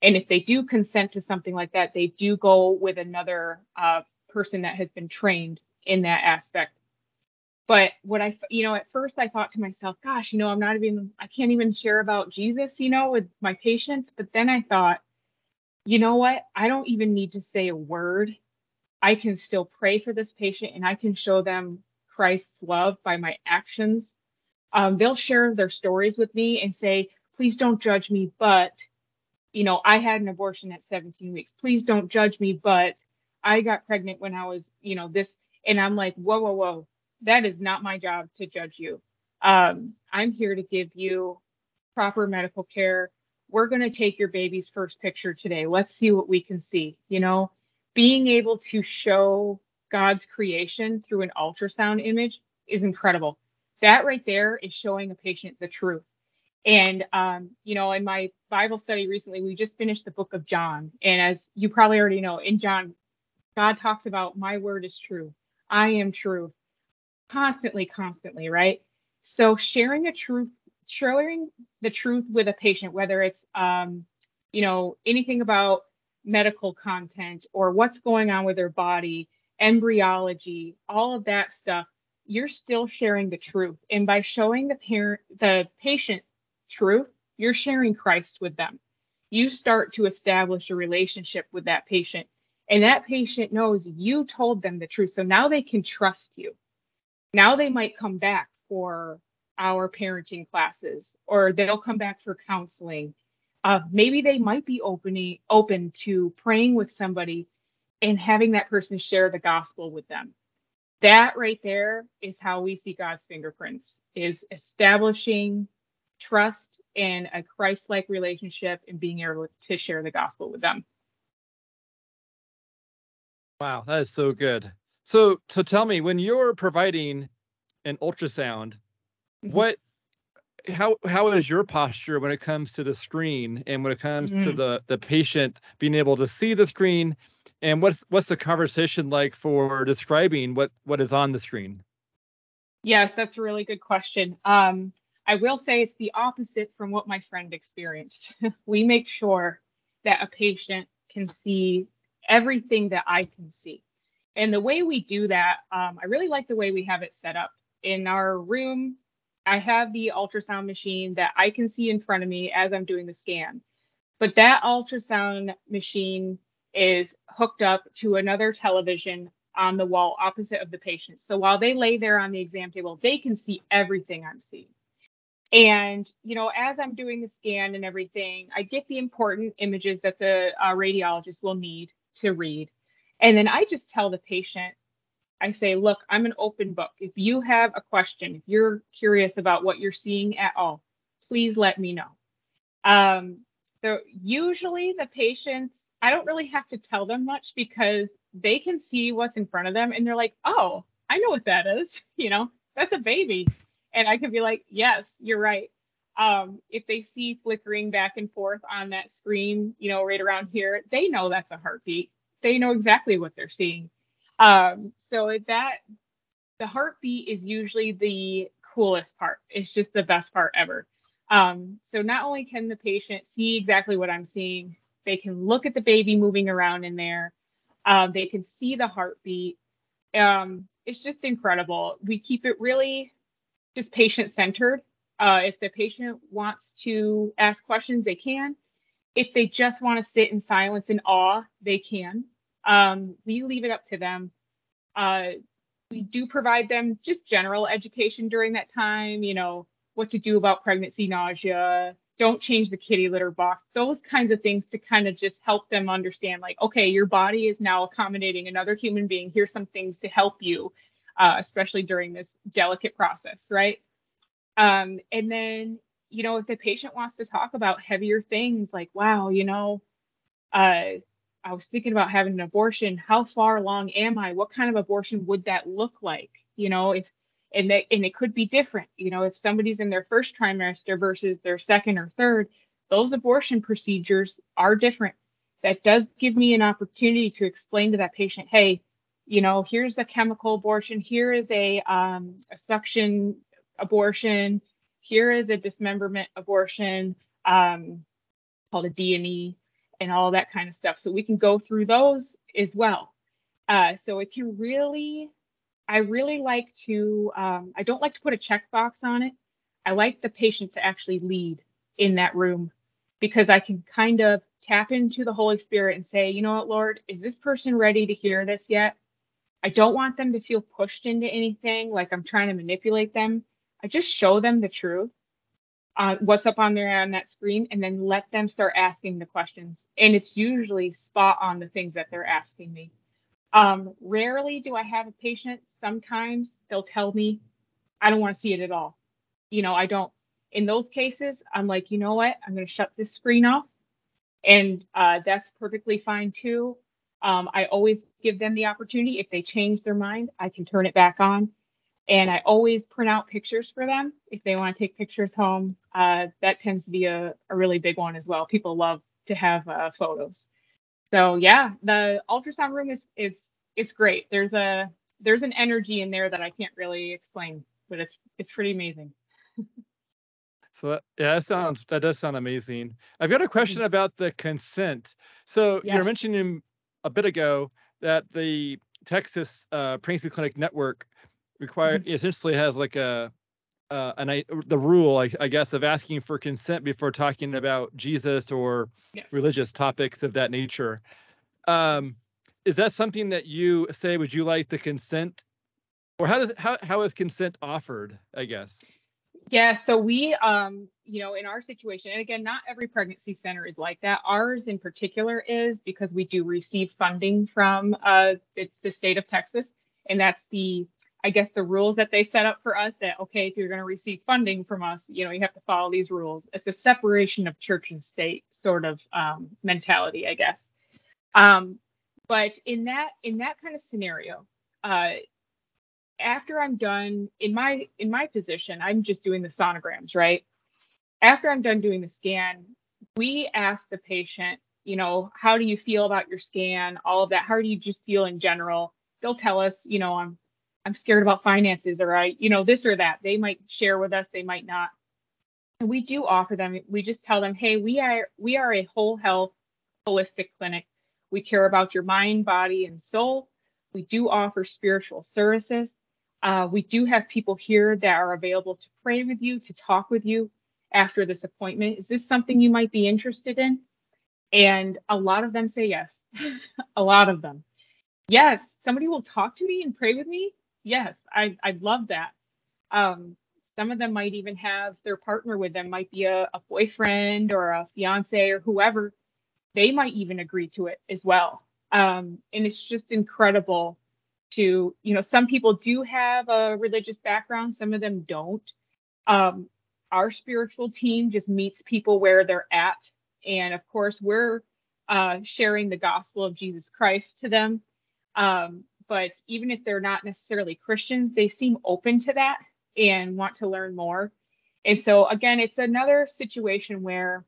And if they do consent to something like that, they do go with another uh, person that has been trained in that aspect. But what I, you know, at first I thought to myself, gosh, you know, I'm not even, I can't even share about Jesus, you know, with my patients. But then I thought, you know what? I don't even need to say a word. I can still pray for this patient and I can show them Christ's love by my actions. Um, they'll share their stories with me and say, please don't judge me, but you know, I had an abortion at 17 weeks. Please don't judge me, but I got pregnant when I was, you know, this. And I'm like, whoa, whoa, whoa. That is not my job to judge you. Um, I'm here to give you proper medical care. We're going to take your baby's first picture today. Let's see what we can see. You know, being able to show God's creation through an ultrasound image is incredible. That right there is showing a patient the truth. And, um, you know, in my Bible study recently, we just finished the book of John. And as you probably already know, in John, God talks about my word is true. I am truth constantly, constantly, right? So sharing a truth, sharing the truth with a patient, whether it's, um, you know, anything about medical content or what's going on with their body, embryology, all of that stuff, you're still sharing the truth. And by showing the parent, the patient truth, you're sharing Christ with them. You start to establish a relationship with that patient, and that patient knows you told them the truth. So now they can trust you. Now they might come back for our parenting classes, or they'll come back for counseling. Uh, maybe they might be opening open to praying with somebody and having that person share the gospel with them. That right there is how we see God's fingerprints is establishing trust and a Christ-like relationship and being able to share the gospel with them. Wow, that is so good. So, so tell me, when you're providing an ultrasound, mm-hmm. what, how, how is your posture when it comes to the screen and when it comes mm-hmm. to the the patient being able to see the screen, and what's what's the conversation like for describing what what is on the screen? Yes, that's a really good question. Um, I will say it's the opposite from what my friend experienced. <laughs> we make sure that a patient can see everything that I can see. And the way we do that, um, I really like the way we have it set up. In our room, I have the ultrasound machine that I can see in front of me as I'm doing the scan. But that ultrasound machine is hooked up to another television on the wall opposite of the patient. So while they lay there on the exam table, they can see everything I'm seeing. And, you know, as I'm doing the scan and everything, I get the important images that the uh, radiologist will need to read. And then I just tell the patient, I say, look, I'm an open book. If you have a question, if you're curious about what you're seeing at all, please let me know. Um, so usually the patients, I don't really have to tell them much because they can see what's in front of them and they're like, oh, I know what that is. <laughs> You know, that's a baby. And I can be like, yes, you're right. Um, if they see flickering back and forth on that screen, you know, right around here, they know that's a heartbeat. They know exactly what they're seeing. Um, so that the heartbeat is usually the coolest part. It's just the best part ever. Um, so not only can the patient see exactly what I'm seeing, they can look at the baby moving around in there. Um, they can see the heartbeat. Um, it's just incredible. We keep it really just patient centered. Uh, if the patient wants to ask questions, they can. If they just want to sit in silence and awe, they can. Um, we leave it up to them. Uh, we do provide them just general education during that time, you know, what to do about pregnancy nausea, don't change the kitty litter box, those kinds of things to kind of just help them understand like, okay, your body is now accommodating another human being. Here's some things to help you, uh, especially during this delicate process, right? Um, and then, you know, if the patient wants to talk about heavier things like, wow, you know, uh, I was thinking about having an abortion. How far along am I? What kind of abortion would that look like? You know, if and that and it could be different. You know, if somebody's in their first trimester versus their second or third, those abortion procedures are different. That does give me an opportunity to explain to that patient, hey, you know, here's a chemical abortion, here is a, um, a suction abortion, here is a dismemberment abortion um, called a D&E and all that kind of stuff. So we can go through those as well. Uh, so it can really, I really like to, um, I don't like to put a checkbox on it. I like the patient to actually lead in that room because I can kind of tap into the Holy Spirit and say, you know what, Lord, is this person ready to hear this yet? I don't want them to feel pushed into anything like I'm trying to manipulate them. I just show them the truth uh, what's up on there on that screen and then let them start asking the questions. And it's usually spot on the things that they're asking me. Um, rarely do I have a patient. Sometimes they'll tell me, I don't want to see it at all. You know, I don't. In those cases, I'm like, you know what? I'm going to shut this screen off. And uh, that's perfectly fine too. Um, I always give them the opportunity. If they change their mind, I can turn it back on and I always print out pictures for them if they want to take pictures home. Uh, that tends to be a, a really big one as well. People love to have uh, photos. So yeah, the ultrasound room is is it's great. There's a there's an energy in there that I can't really explain, but it's it's pretty amazing. So that, yeah, that sounds that does sound amazing. I've got a question about the consent. So yes. you're mentioning a bit ago that the Texas uh, Pregnancy Clinic Network required mm-hmm. essentially has like a uh, and I the rule I, I, guess of asking for consent before talking about Jesus or yes. religious topics of that nature. Um, is that something that you say? Would you like the consent, or how does how how is consent offered? I guess. Yeah, so we, um, you know, in our situation, and again, not every pregnancy center is like that. Ours in particular is because we do receive funding from uh, the, the state of Texas, and that's the I guess the rules that they set up for us that okay, if you're going to receive funding from us, you know, you have to follow these rules. It's a separation of church and state sort of um, mentality, I guess. Um, but in that in that kind of scenario, uh, after I'm done in my in my position, I'm just doing the sonograms, right? After I'm done doing the scan, we ask the patient, you know, how do you feel about your scan? All of that. How do you just feel in general? They'll tell us, you know, I'm I'm scared about finances or I, you know, this or that. They might share with us, they might not. And we do offer them, we just tell them, hey, we are we are a whole health holistic clinic. We care about your mind, body, and soul. We do offer spiritual services. Uh, we do have people here that are available to pray with you, to talk with you after this appointment. Is this something you might be interested in? And a lot of them say yes. <laughs> a lot of them. Yes, somebody will talk to me and pray with me. Yes, I I love that. Um, some of them might even have their partner with them, might be a, a boyfriend or a fiance or whoever. They might even agree to it as well. Um, and it's just incredible to, you know, some people do have a religious background, some of them don't. Um, our spiritual team just meets people where they're at. And of course, we're uh, sharing the gospel of Jesus Christ to them. Um, but even if they're not necessarily Christians, they seem open to that and want to learn more. And so again, it's another situation where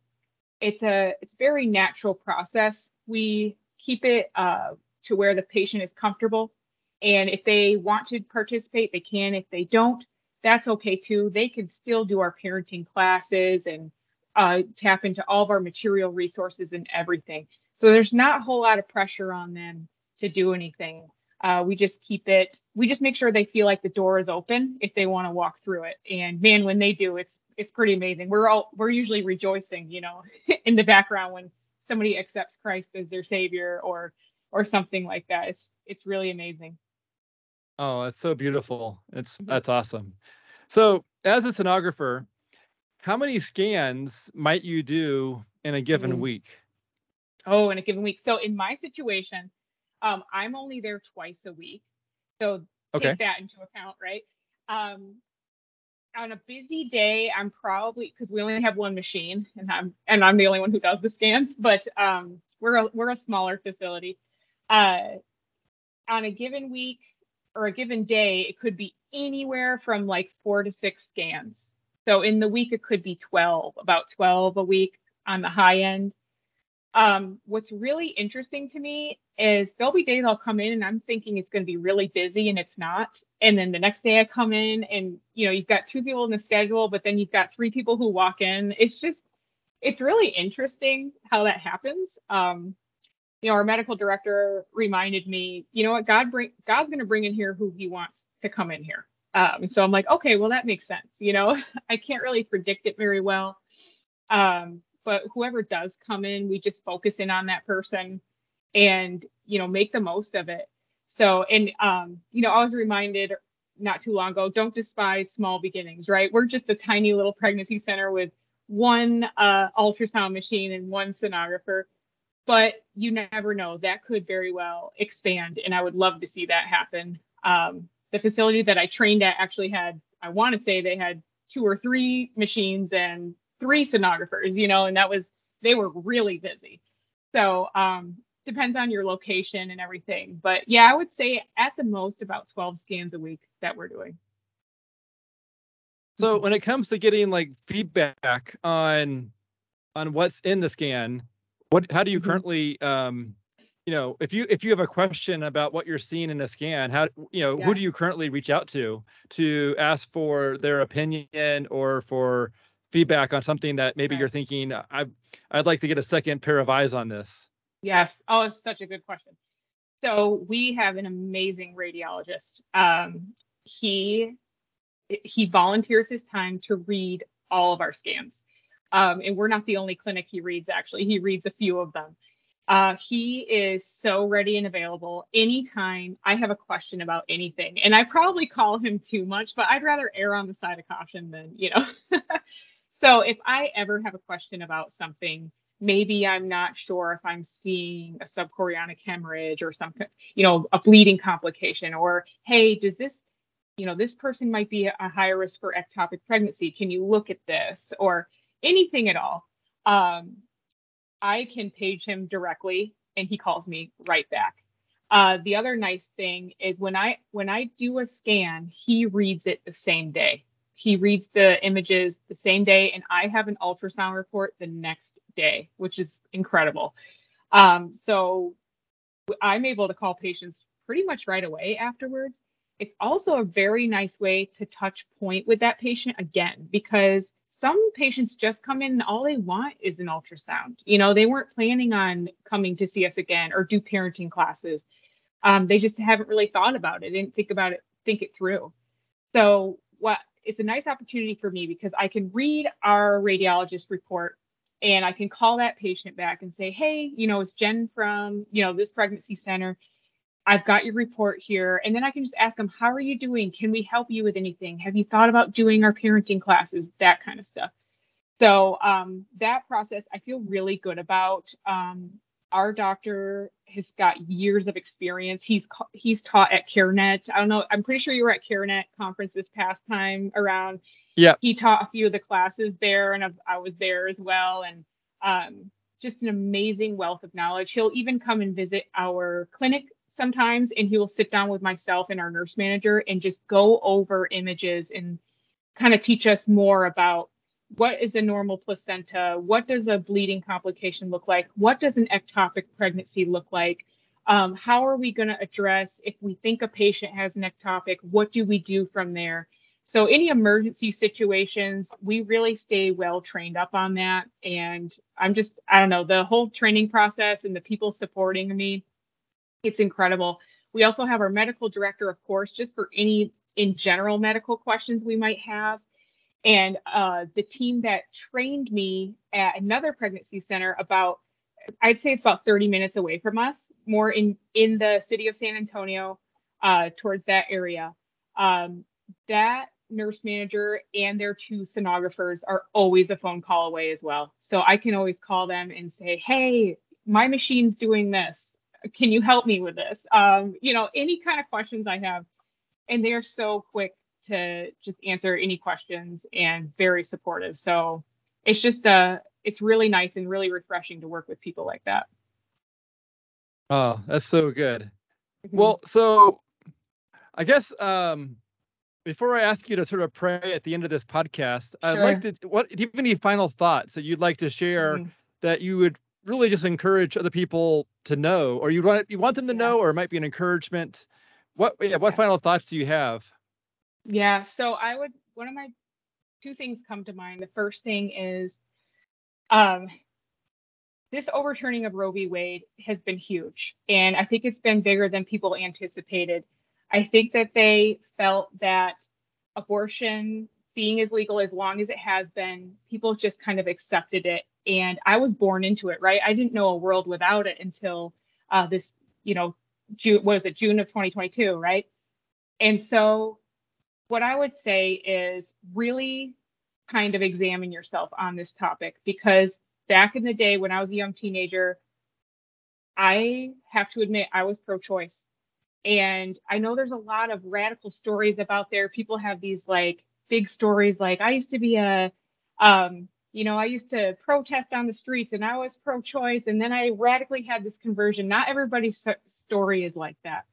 it's a it's a very natural process. We keep it uh, to where the patient is comfortable, and if they want to participate, they can. If they don't, that's okay too. They can still do our parenting classes and uh, tap into all of our material resources and everything. So there's not a whole lot of pressure on them to do anything. Uh, we just keep it, we just make sure they feel like the door is open if they want to walk through it. And man, when they do, it's it's pretty amazing. We're all we're usually rejoicing, you know, <laughs> in the background when somebody accepts Christ as their savior or or something like that. It's it's really amazing. Oh, that's so beautiful. It's that's awesome. So, as a sonographer, how many scans might you do in a given mm. week? Oh, in a given week. So, in my situation, um, I'm only there twice a week. So, take okay. that into account, right? Um, on a busy day, I'm probably because we only have one machine, and I'm and I'm the only one who does the scans. But um, we're a, we're a smaller facility. Uh, on a given week, or a given day, it could be anywhere from like four to six scans. So in the week, it could be 12, about 12 a week on the high end. Um, what's really interesting to me is there'll be days I'll come in and I'm thinking it's going to be really busy and it's not. And then the next day I come in and you know you've got two people in the schedule, but then you've got three people who walk in. It's just it's really interesting how that happens. Um, you know, our medical director reminded me, you know what, God bring God's going to bring in here who He wants to come in here. Um, so I'm like, okay, well that makes sense. You know, <laughs> I can't really predict it very well, um, but whoever does come in, we just focus in on that person, and you know, make the most of it. So, and um, you know, I was reminded not too long ago, don't despise small beginnings. Right? We're just a tiny little pregnancy center with one uh, ultrasound machine and one sonographer but you never know. That could very well expand, and I would love to see that happen. Um, the facility that I trained at actually had, I want to say they had two or three machines and three sonographers, you know, and that was, they were really busy. So, um, depends on your location and everything. But yeah, I would say at the most about 12 scans a week that we're doing. So when it comes to getting like feedback on on what's in the scan, what? How do you mm-hmm. currently? Um, you know, if you if you have a question about what you're seeing in a scan, how you know yes. who do you currently reach out to to ask for their opinion or for feedback on something that maybe right. you're thinking I I'd like to get a second pair of eyes on this. Yes. Oh, it's such a good question. So we have an amazing radiologist. Um, he he volunteers his time to read all of our scans. Um, and we're not the only clinic he reads, actually. He reads a few of them. Uh, he is so ready and available anytime I have a question about anything. And I probably call him too much, but I'd rather err on the side of caution than, you know. <laughs> so if I ever have a question about something, maybe I'm not sure if I'm seeing a subchorionic hemorrhage or some, you know, a bleeding complication, or hey, does this, you know, this person might be a higher risk for ectopic pregnancy. Can you look at this? Or anything at all, um, I can page him directly and he calls me right back. Uh, the other nice thing is when I when I do a scan, he reads it the same day. He reads the images the same day, and I have an ultrasound report the next day, which is incredible. Um, so I'm able to call patients pretty much right away afterwards. It's also a very nice way to touch point with that patient again because some patients just come in and all they want is an ultrasound. You know, they weren't planning on coming to see us again or do parenting classes. Um, they just haven't really thought about it, didn't think about it, think it through. So what it's a nice opportunity for me because I can read our radiologist report and I can call that patient back and say, hey, you know, it's Jen from, you know, this pregnancy center. I've got your report here. And then I can just ask them, how are you doing? Can we help you with anything? Have you thought about doing our parenting classes? That kind of stuff. So um, that process I feel really good about. Um, our doctor has got years of experience. He's he's taught at CareNet. I don't know. I'm pretty sure you were at CareNet conference this past time around. Yeah. He taught a few of the classes there, and I was there as well. And um, just an amazing wealth of knowledge. He'll even come and visit our clinic sometimes, and he will sit down with myself and our nurse manager and just go over images and kind of teach us more about what is a normal placenta? What does a bleeding complication look like? What does an ectopic pregnancy look like? Um, how are we going to address if we think a patient has an ectopic? What do we do from there? So, any emergency situations, we really stay well trained up on that. And I'm just, I don't know, the whole training process and the people supporting me, it's incredible. We also have our medical director, of course, just for any in general medical questions we might have. And uh, the team that trained me at another pregnancy center about, I'd say it's about 30 minutes away from us, more in in the city of San Antonio, uh, towards that area. Um, that nurse manager and their two sonographers are always a phone call away as well. So I can always call them and say, "Hey, my machine's doing this. Can you help me with this?" Um, you know, any kind of questions I have, and they're so quick to just answer any questions and very supportive. So it's just uh it's really nice and really refreshing to work with people like that. Oh, that's so good. Mm-hmm. Well, so I guess um before I ask you to sort of pray at the end of this podcast, sure. I'd like to what do you have any final thoughts that you'd like to share mm-hmm. that you would really just encourage other people to know or you want you want them to know or it might be an encouragement what yeah what final thoughts do you have yeah. So I would, one of my two things come to mind. The first thing is um, this overturning of Roe v. Wade has been huge. And I think it's been bigger than people anticipated. I think that they felt that abortion being as legal as long as it has been, people just kind of accepted it. And I was born into it, right? I didn't know a world without it until uh, this, you know, June, was it June of 2022, right? And so what I would say is really kind of examine yourself on this topic because back in the day when I was a young teenager, I have to admit I was pro choice. And I know there's a lot of radical stories about there. People have these like big stories like I used to be a um, you know, I used to protest on the streets and I was pro choice and then I radically had this conversion. Not everybody's story is like that.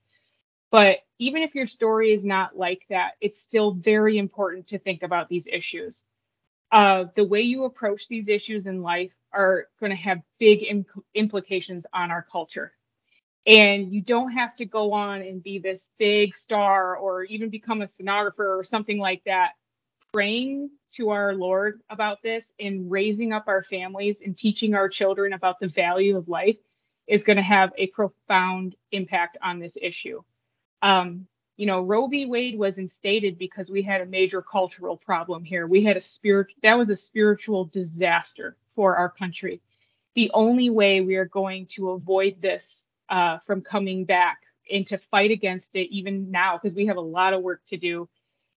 But even if your story is not like that, it's still very important to think about these issues. Uh, the way you approach these issues in life are going to have big implications on our culture. And you don't have to go on and be this big star or even become a sonographer or something like that. Praying to our Lord about this and raising up our families and teaching our children about the value of life is going to have a profound impact on this issue. Um, you know, Roe v. Wade was instated because we had a major cultural problem here. We had a spirit that was a spiritual disaster for our country. The only way we are going to avoid this uh, from coming back and to fight against it, even now, because we have a lot of work to do,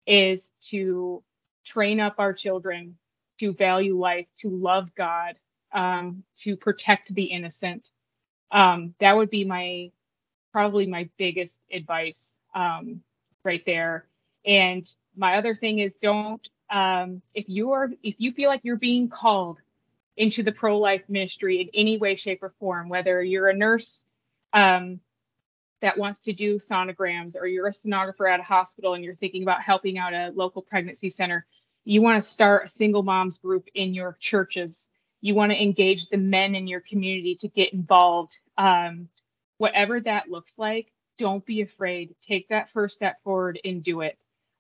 is to train up our children to value life, to love God, um, to protect the innocent. Um, that would be my probably my biggest advice um, right there. And my other thing is don't um, if you are if you feel like you're being called into the pro-life ministry in any way, shape, or form, whether you're a nurse um, that wants to do sonograms or you're a sonographer at a hospital and you're thinking about helping out a local pregnancy center, you want to start a single moms group in your churches. You want to engage the men in your community to get involved. Um, whatever that looks like, don't be afraid. Take that first step forward and do it.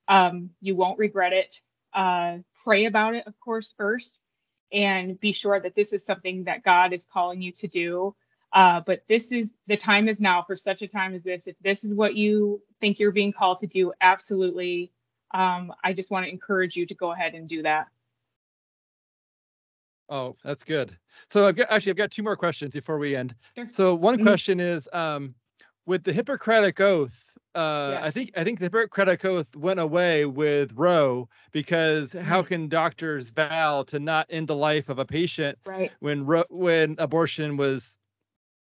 Um, you won't regret it. Uh, pray about it, of course, first, and be sure that this is something that God is calling you to do. Uh, but this is the time is now for such a time as this. If this is what you think you're being called to do, absolutely. Um, I just want to encourage you to go ahead and do that. Oh, that's good. So I've got actually I've got two more questions before we end. Sure. So one Mhm. question is um with the Hippocratic Oath, uh I think I think the Hippocratic Oath went away with Roe because how Mhm. can doctors vow to not end the life of a patient Right. when when abortion was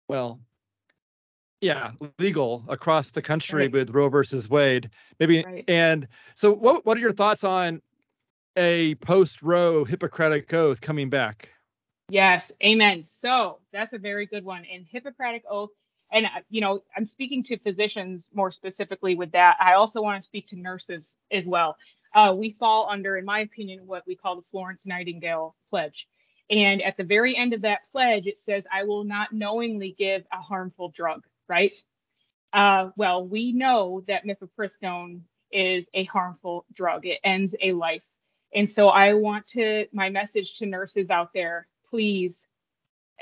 well yeah, legal across the country Right. with Roe versus Wade. Maybe Right. and so what what are your thoughts on a post Roe Hippocratic Oath coming back? Yes, amen. So that's a very good one. And Hippocratic Oath, and uh, you know, I'm speaking to physicians more specifically with that. I also want to speak to nurses as well. Uh, we fall under, in my opinion, what we call the Florence Nightingale Pledge. And at the very end of that pledge, it says, I will not knowingly give a harmful drug, right? Uh, well, we know that mifepristone is a harmful drug, it ends a life. And so I want to, my message to nurses out there, please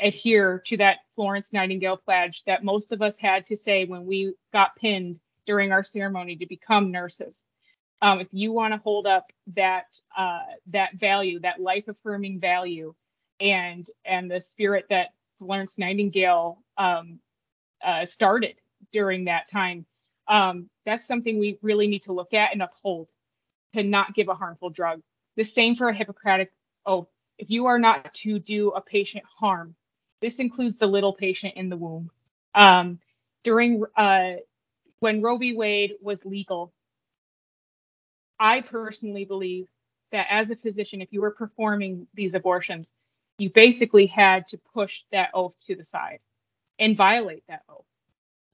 adhere to that Florence Nightingale pledge that most of us had to say when we got pinned during our ceremony to become nurses. Um, if you want to hold up that uh, that value, that life affirming value, and and the spirit that Florence Nightingale um, uh, started during that time, um, that's something we really need to look at and uphold to not give a harmful drug. The same for a Hippocratic oath. If you are not to do a patient harm, this includes the little patient in the womb. Um, during uh, when Roe v. Wade was legal, I personally believe that as a physician, if you were performing these abortions, you basically had to push that oath to the side and violate that oath.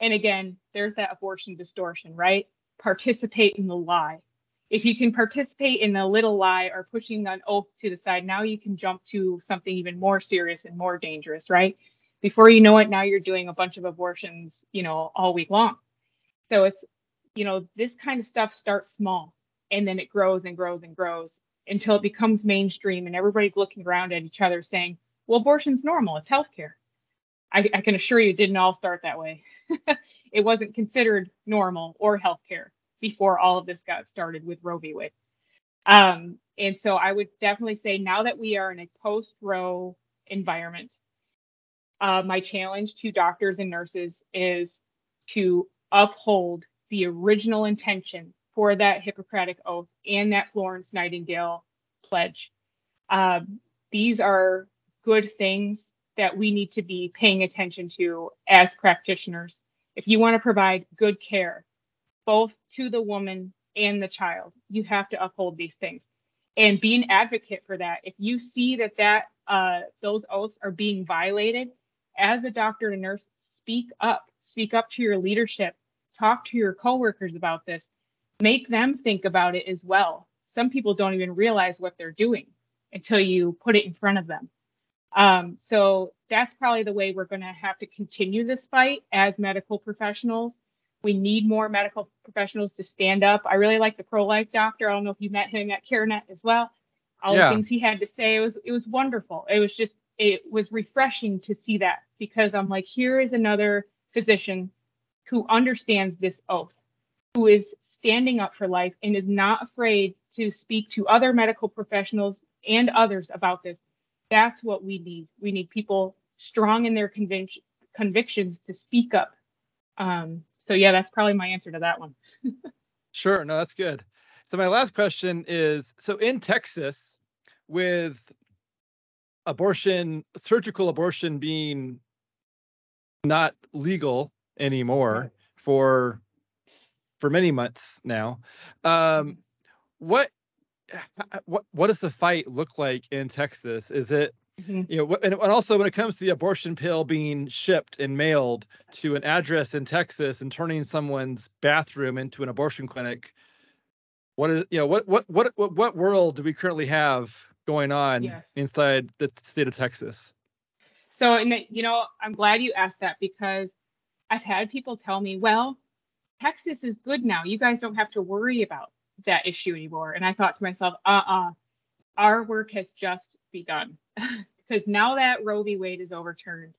And again, there's that abortion distortion, right? Participate in the lie. If you can participate in a little lie or pushing an oath to the side, now you can jump to something even more serious and more dangerous, right? Before you know it, now you're doing a bunch of abortions, you know, all week long. So it's, you know, this kind of stuff starts small and then it grows and grows and grows until it becomes mainstream and everybody's looking around at each other saying, well, abortion's normal, it's healthcare. I, I can assure you it didn't all start that way. <laughs> it wasn't considered normal or healthcare before all of this got started with Roe v. Wade. Um, and so I would definitely say now that we are in a post Roe environment, uh, my challenge to doctors and nurses is to uphold the original intention for that Hippocratic Oath and that Florence Nightingale pledge. Um, these are good things that we need to be paying attention to as practitioners. If you want to provide good care, both to the woman and the child, you have to uphold these things and be an advocate for that. If you see that that uh, those oaths are being violated, as a doctor and nurse, speak up. Speak up to your leadership. Talk to your coworkers about this. Make them think about it as well. Some people don't even realize what they're doing until you put it in front of them. Um, so that's probably the way we're going to have to continue this fight as medical professionals. We need more medical professionals to stand up. I really like the pro-life doctor. I don't know if you met him at CareNet as well. All Yeah. the things he had to say it was it was wonderful. It was just it was refreshing to see that because I'm like, here is another physician who understands this oath, who is standing up for life and is not afraid to speak to other medical professionals and others about this. That's what we need. We need people strong in their convic- convictions to speak up. Um, so yeah, that's probably my answer to that one. <laughs> Sure, no, that's good. So my last question is so in Texas with abortion surgical abortion being not legal anymore for for many months now. Um what h- what what does the fight look like in Texas? Is it Mhm. you know, and, and also when it comes to the abortion pill being shipped and mailed to an address in Texas and turning someone's bathroom into an abortion clinic, what is you know what what what what, what world do we currently have going on Yes. inside the state of Texas? So, and you know, I'm glad you asked that because I've had people tell me, well, Texas is good now. You guys don't have to worry about that issue anymore. And I thought to myself, uh uh our work has just begun. <laughs> because now that Roe v. Wade is overturned,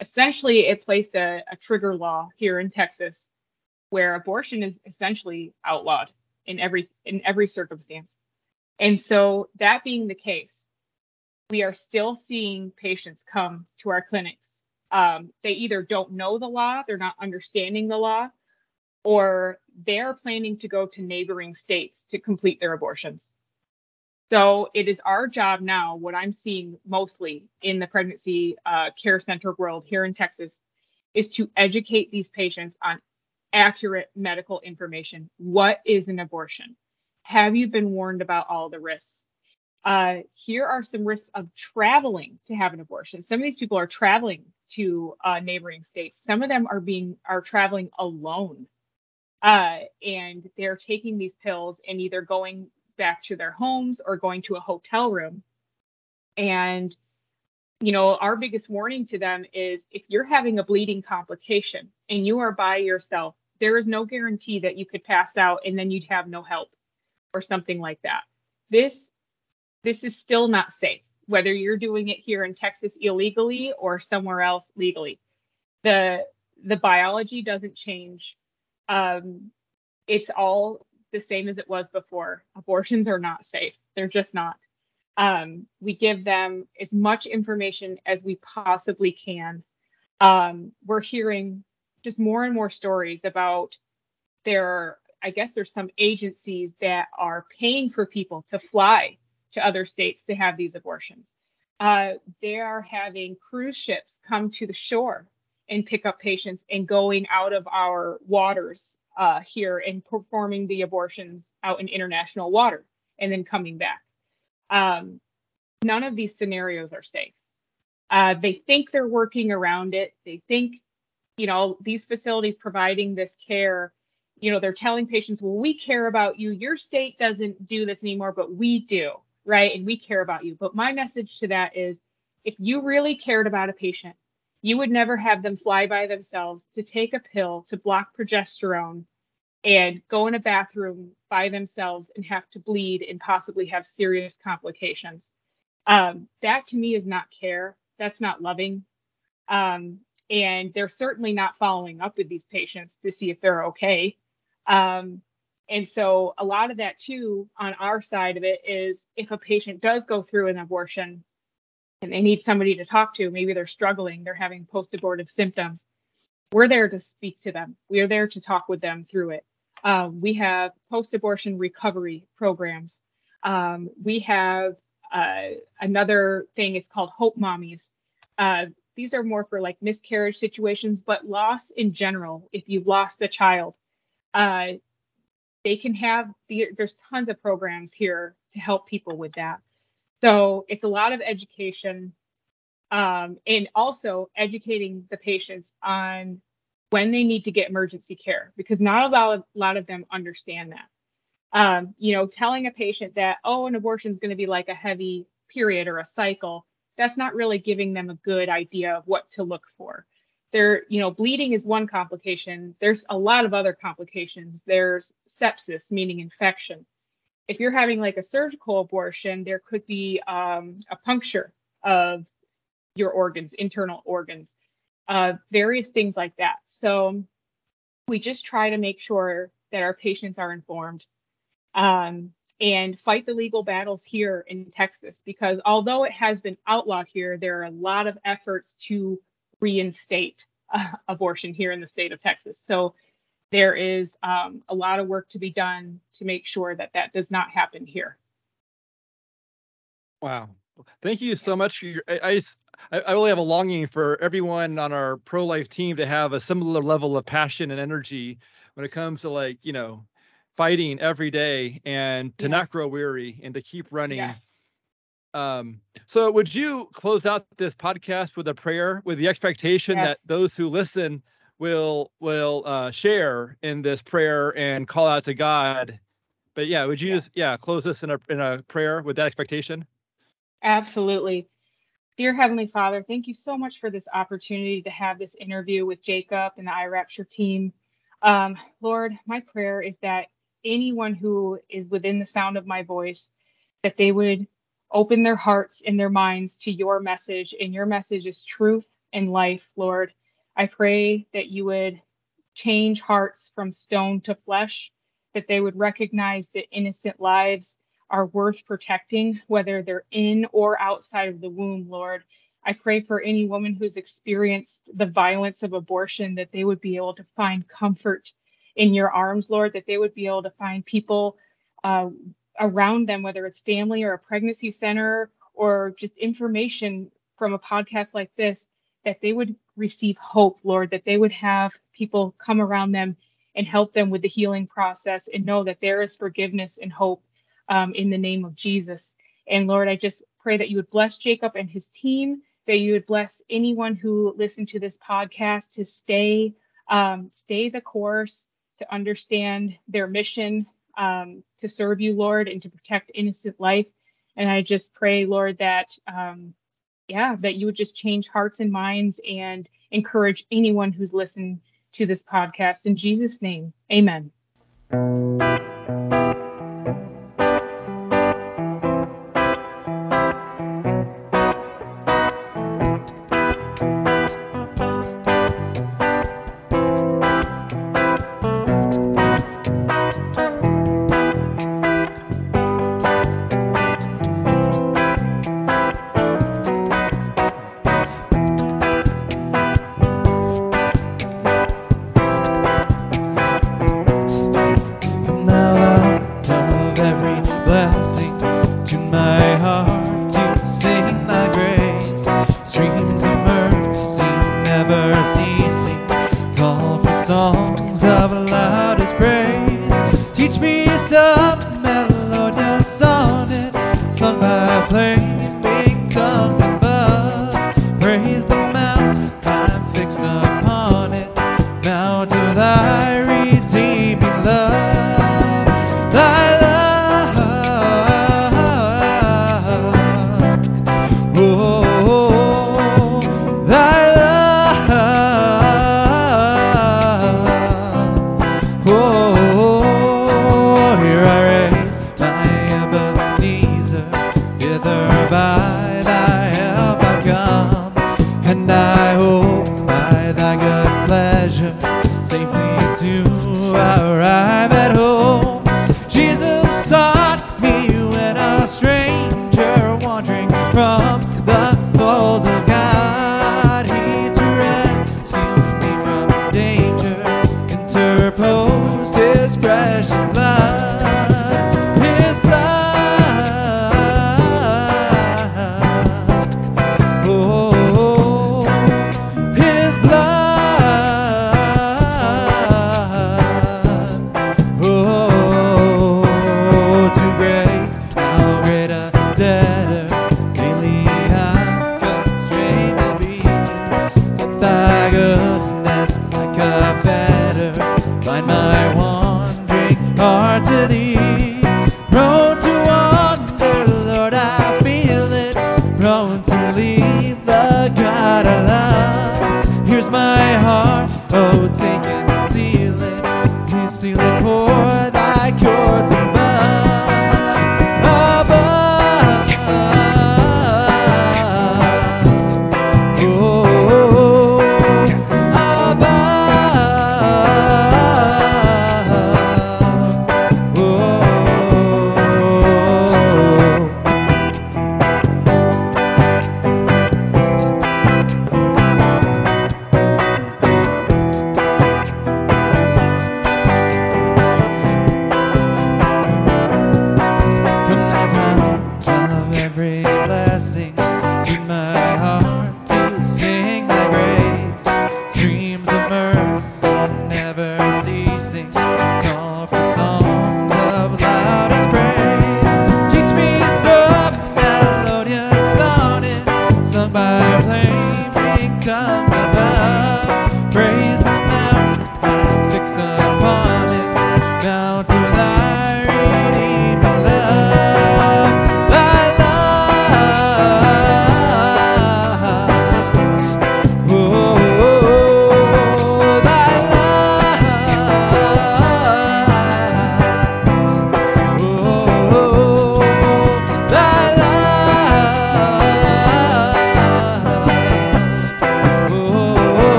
essentially it placed a, a trigger law here in Texas where abortion is essentially outlawed in every in every circumstance. And so that being the case, we are still seeing patients come to our clinics. Um, they either don't know the law, they're not understanding the law, or they're planning to go to neighboring states to complete their abortions. So it is our job now, what I'm seeing mostly in the pregnancy uh, care center world here in Texas, is to educate these patients on accurate medical information. What is an abortion? Have you been warned about all the risks? Uh, here are some risks of traveling to have an abortion. Some of these people are traveling to uh, neighboring states. Some of them are being are traveling alone, uh, and they're taking these pills and either going back to their homes or going to a hotel room. And you know, our biggest warning to them is if you're having a bleeding complication and you are by yourself, there is no guarantee that you could pass out and then you'd have no help or something like that. This this is still not safe, whether you're doing it here in Texas illegally or somewhere else legally. The the biology doesn't change. Um, it's all the same as it was before. Abortions are not safe. They're just not. Um, we give them as much information as we possibly can. Um, we're hearing just more and more stories about there. I guess there's some agencies that are paying for people to fly to other states to have these abortions. Uh, they are having cruise ships come to the shore and pick up patients and going out of our waters uh, here and performing the abortions out in international water and then coming back. Um, none of these scenarios are safe. Uh, they think they're working around it. They think, you know, these facilities providing this care, you know, they're telling patients, well, we care about you. Your state doesn't do this anymore, but we do right? And we care about you. But my message to that is if you really cared about a patient, you would never have them fly by themselves to take a pill to block progesterone and go in a bathroom by themselves and have to bleed and possibly have serious complications. Um, that to me is not care. That's not loving. Um, and they're certainly not following up with these patients to see if they're okay. Um, and so a lot of that too on our side of it is if a patient does go through an abortion and they need somebody to talk to, maybe they're struggling, they're having post-abortive symptoms, we're there to speak to them. We are there to talk with them through it. Um, we have post-abortion recovery programs. Um, we have uh, another thing. It's called Hope Mommies. Uh, these are more for like miscarriage situations, but loss in general. If you've lost the child, uh, they can have the, there's tons of programs here to help people with that. So it's a lot of education um, and also educating the patients on when they need to get emergency care because not a lot of, lot of them understand that. Um, you know, telling a patient that, oh, an abortion is going to be like a heavy period or a cycle, that's not really giving them a good idea of what to look for. There you know bleeding is one complication. There's a lot of other complications. There's sepsis meaning infection if you're having like a surgical abortion there could be um, a puncture of your organs internal organs uh, various things like that so we just try to make sure that our patients are informed um, and fight the legal battles here in texas because although it has been outlawed here there are a lot of efforts to reinstate uh, abortion here in the state of Texas. So there is um, a lot of work to be done to make sure that that does not happen here. Wow. Thank you so much. I, I, I really have a longing for everyone on our pro life team to have a similar level of passion and energy when it comes to like, you know, fighting every day and to yes. not grow weary and to keep running. Yes um, so would you close out this podcast with a prayer with the expectation yes. that those who listen will will uh, share in this prayer and call out to God? But yeah, would you yeah. just yeah close this in a in a prayer with that expectation? Absolutely. Dear Heavenly Father, thank you so much for this opportunity to have this interview with Jacob and the iRapture team. Um, Lord, my prayer is that anyone who is within the sound of my voice, that they would open their hearts and their minds to your message, and your message is truth and life, Lord. I pray that you would change hearts from stone to flesh, that they would recognize that innocent lives are worth protecting, whether they're in or outside of the womb, Lord. I pray for any woman who's experienced the violence of abortion that they would be able to find comfort in your arms, Lord, that they would be able to find people uh, around them, whether it's family or a pregnancy center or just information from a podcast like this, that they would receive hope, Lord, that they would have people come around them and help them with the healing process and know that there is forgiveness and hope um, in the name of Jesus. And Lord, I just pray that you would bless Jacob and his team, that you would bless anyone who listened to this podcast to stay um, stay the course, to understand their mission, um, to serve you, Lord, and to protect innocent life. And I just pray, Lord, that um, yeah, that you would just change hearts and minds and encourage anyone who's listened to this podcast. In Jesus' name, amen.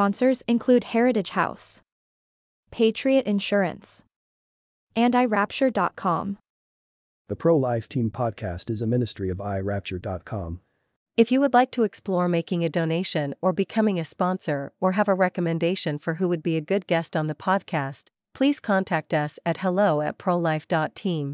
Sponsors include Heritage House, Patriot Insurance, and iRapture.com. The Pro Life Team podcast is a ministry of iRapture.com. If you would like to explore making a donation or becoming a sponsor or have a recommendation for who would be a good guest on the podcast, please contact us at hello at prolife.team.